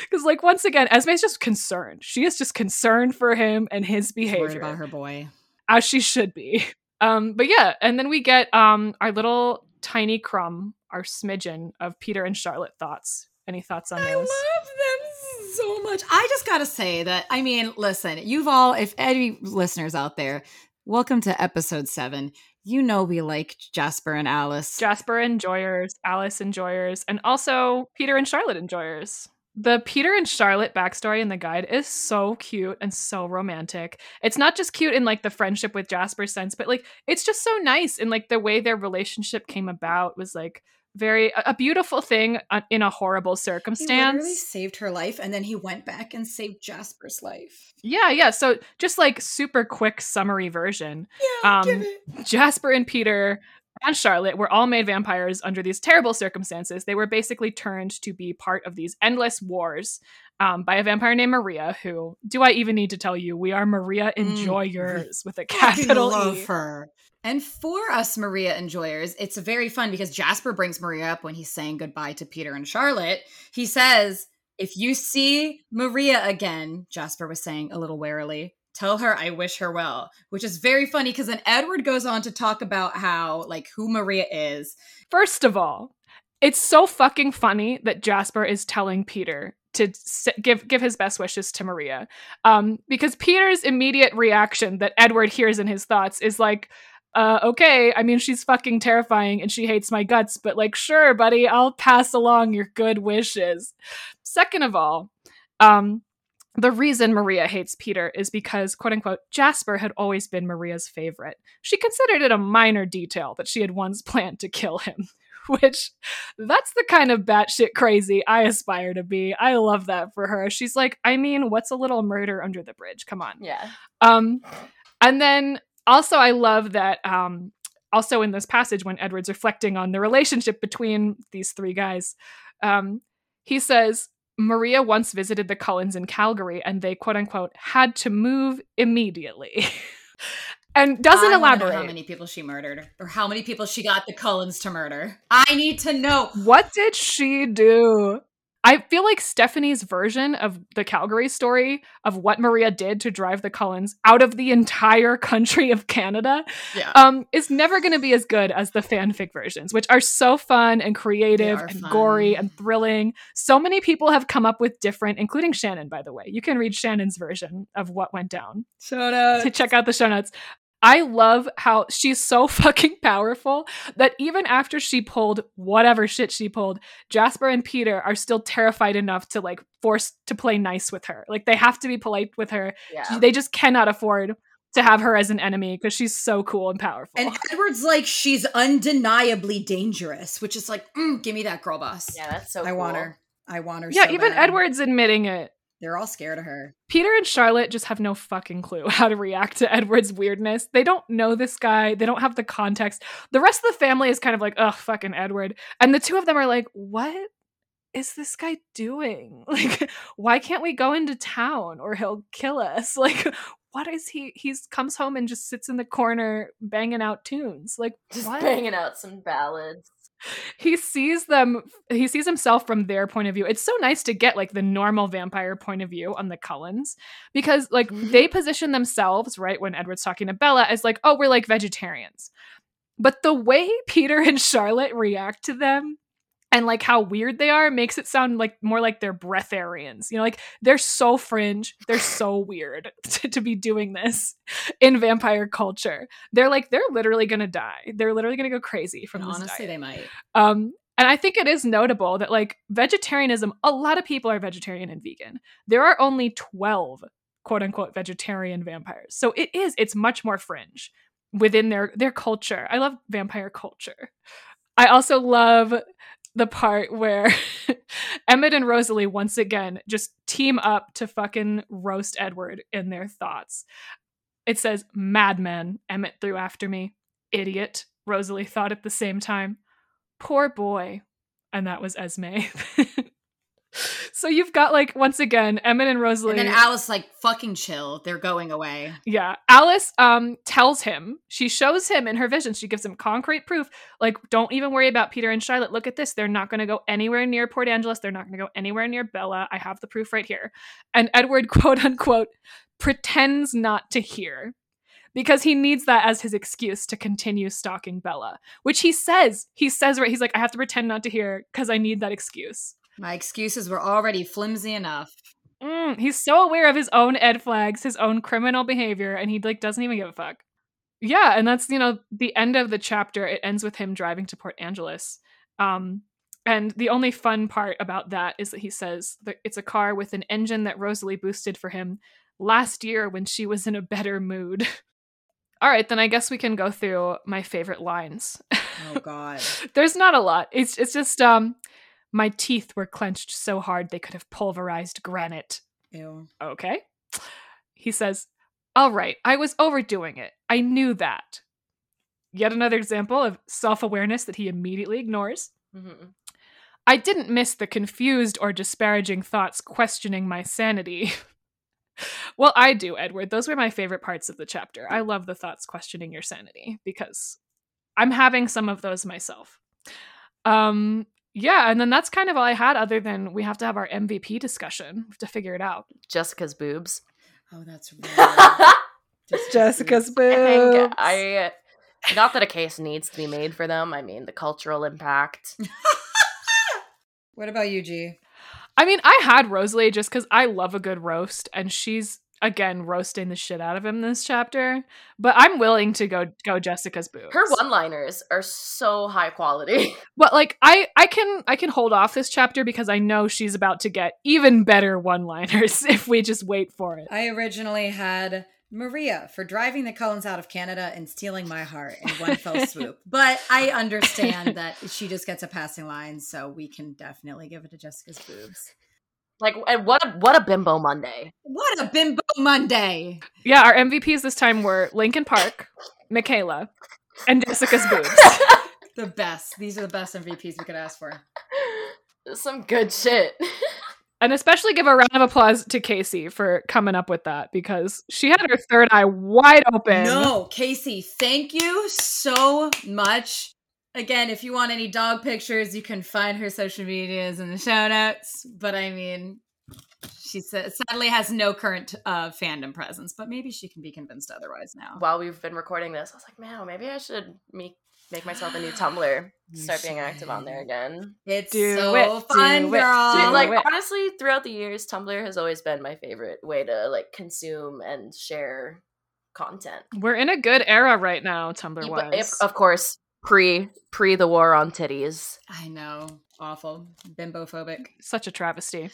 Because, like, once again, Esme's just concerned. She is just concerned for him and his She's worried behavior. about her boy. as she should be. Um, but yeah, and then we get um our little tiny crumb, our smidgen of Peter and Charlotte thoughts. Any thoughts on I those? love them so much. I just gotta say that. I mean, listen, you've all, if any listeners out there, welcome to episode seven. You know we like Jasper and Alice. Jasper enjoyers, Alice enjoyers, and also Peter and Charlotte enjoyers. The Peter and Charlotte backstory in the guide is so cute and so romantic. It's not just cute in like the friendship with Jasper sense, but like it's just so nice in like the way their relationship came about was like very a, beautiful thing uh, in a horrible circumstance. he literally saved her life, and then he went back and saved Jasper's life. Yeah, yeah. So just like super quick summary version. Yeah, Um, give it. Jasper and Peter and Charlotte were all made vampires under these terrible circumstances. They were basically turned to be part of these endless wars um, by a vampire named Maria, who, do I even need to tell you, we are Maria Mm. Enjoyers with a capital love E. her. And for us Maria enjoyers, it's very fun because Jasper brings Maria up when he's saying goodbye to Peter and Charlotte. He says, If you see Maria again, Jasper was saying a little warily, tell her I wish her well, which is very funny because then Edward goes on to talk about how, like, who Maria is. First of all, it's so fucking funny that Jasper is telling Peter to give give his best wishes to Maria, um, because Peter's immediate reaction that Edward hears in his thoughts is like, uh, "Okay, I mean she's fucking terrifying and she hates my guts, but like, sure, buddy, I'll pass along your good wishes." Second of all, um, the reason Maria hates Peter is because, quote unquote, Jasper had always been Maria's favorite. She considered it a minor detail that she had once planned to kill him, which that's the kind of batshit crazy I aspire to be. I love that for her. She's like, I mean, what's a little murder under the bridge? Come on. Yeah. Um, and then also, I love that. Um, also in this passage, when Edward's reflecting on the relationship between these three guys, um, he says Maria once visited the Cullens in Calgary, and they quote unquote had to move immediately, and doesn't I elaborate. how many people she murdered or how many people she got the Cullens to murder. I need to know. What did she do? I feel like Stephenie's version of the Calgary story of what Maria did to drive the Cullens out of the entire country of Canada Yeah. um, is never going to be as good as the fanfic versions, which are so fun and creative and fun. gory and thrilling. So many people have come up with different, including Shannon, by the way. You can read Shannon's version of what went down Shut up. to check out the show notes. I love how she's so fucking powerful that even after she pulled whatever shit she pulled, Jasper and Peter are still terrified enough to like force to play nice with her. Like they have to be polite with her. Yeah. They just cannot afford to have her as an enemy because she's so cool and powerful. And Edward's like, she's undeniably dangerous, which is like, mm, give me that girl boss. Yeah, that's so I want her. I want her. yeah, so even bad. Edward's admitting it. They're all scared of her. Peter and Charlotte just have no fucking clue how to react to Edward's weirdness. They don't know this guy. They don't have the context. The rest of the family is kind of like, ugh, fucking Edward. And the two of them are like, what is this guy doing? Like, why can't we go into town or he'll kill us? Like, what is he? He's comes home and just sits in the corner banging out tunes. Like, Just what? banging out some ballads. He sees them he sees himself from their point of view it's so nice to get like the normal vampire point of view on the cullens because like Mhm. they position themselves right when edward's talking to bella as like oh we're like vegetarians but the way peter and charlotte react to them and like how weird they are makes it sound like more like they're breatharians. You know, like they're so fringe, they're so weird to, to be doing this in vampire culture. They're like they're literally gonna die. They're literally gonna go crazy from And this honestly, diet. they might. Um, and I think it is notable that like vegetarianism, a lot of people are vegetarian and vegan. There are only 12 quote unquote vegetarian vampires. So it is, it's much more fringe within their their culture. I love vampire culture. I also love the part where Emmett and Rosalie once again just team up to fucking roast Edward in their thoughts. It says, Madman, Emmett threw after me. Idiot, Rosalie thought at the same time. Poor boy. And that was Esme. so you've got like once again Emmett and Rosalie. And then Alice like fucking chill. They're going away. Yeah. Alice um tells him, she shows him in her vision, she gives him concrete proof, like, don't even worry about Peter and Charlotte. Look at this. They're not gonna go anywhere near Port Angeles. They're not gonna go anywhere near Bella. I have the proof right here. And Edward, quote unquote, pretends not to hear. Because he needs that as his excuse to continue stalking Bella, which he says. He says right, he's like, I have to pretend not to hear because I need that excuse. My excuses were already flimsy enough. Mm, he's so aware of his own ed flags, his own criminal behavior, and he like doesn't even give a fuck. Yeah, and that's you know the end of the chapter. It ends with him driving to Port Angeles. Um, and the only fun part about that is that he says that it's a car with an engine that Rosalie boosted for him last year when she was in a better mood. All right, then I guess we can go through my favorite lines. Oh god. There's not a lot. It's it's just um my teeth were clenched so hard they could have pulverized granite. Ew. Okay. He says, All right, I was overdoing it. I knew that. Yet another example of self awareness that he immediately ignores. Mhm. I didn't miss the confused or disparaging thoughts questioning my sanity. well, I do, Edward. Those were my favorite parts of the chapter. I love the thoughts questioning your sanity because I'm having some of those myself. Um, yeah, and then that's kind of all I had, other than we have to have our MVP discussion. We have to figure it out. Jessica's boobs. Oh, that's right. Jessica's I boobs. think I not that a case needs to be made for them. I mean the cultural impact. What about you, G? I mean, I had Rosalie just because I love a good roast, and she's again roasting the shit out of him this chapter. But I'm willing to go go Jessica's boobs. Her one-liners are so high quality. but like I I can I can hold off this chapter because I know she's about to get even better one liners if we just wait for it. I originally had Maria for driving the Cullens out of Canada and stealing my heart in one fell swoop. But I understand that she just gets a passing line, so we can definitely give it to Jessica's boobs. Like and what a what a bimbo Monday. What a bimbo Monday! Yeah, our MVPs this time were Linkin Park, McKayla, and Jessica's boobs. The best. These are the best MVPs we could ask for. Some good shit. And especially give a round of applause to Kacie for coming up with that because she had her third eye wide open. No, Kacie, thank you so much. Again, if you want any dog pictures, you can find her social medias in the show notes. But I mean, she sa- sadly has no current uh, fandom presence, but maybe she can be convinced otherwise now. While we've been recording this, I was like, man, maybe I should make make myself a new Tumblr. Start being active on there again. It's Do so it, fun, do it, girl. do like it. honestly, throughout the years, Tumblr has always been my favorite way to like consume and share content. We're in a good era right now, Tumblr Yeah, was. but if, of course, pre pre the war on titties. I know, awful, bimbophobic. Such a travesty.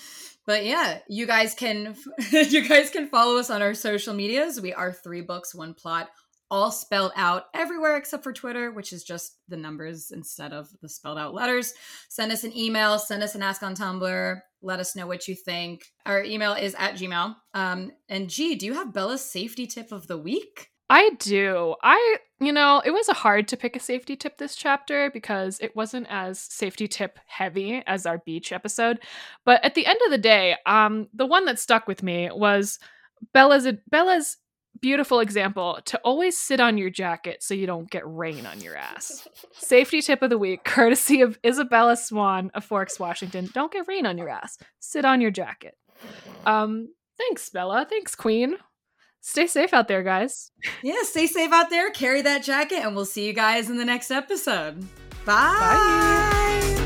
But yeah, you guys can you guys can follow us on our social medias. We are three books, one plot, all spelled out everywhere except for Twitter, which is just the numbers instead of the spelled out letters. Send us an email, send us an ask on Tumblr. Let us know what you think. Our email is at Gmail. Um, and G, do you have Bella's safety tip of the week? I do. I, you know, it was hard to pick a safety tip this chapter because it wasn't as safety tip heavy as our beach episode. But at the end of the day, um, the one that stuck with me was Bella's Bella's beautiful example to always sit on your jacket so you don't get rain on your ass. Safety tip of the week, courtesy of Isabella Swan of Forks, Washington. Don't get rain on your ass. Sit on your jacket. Um, thanks, Bella. Thanks, Queen. Stay safe out there, guys. Yeah, stay safe out there, carry that jacket, and we'll see you guys in the next episode. Bye. Bye.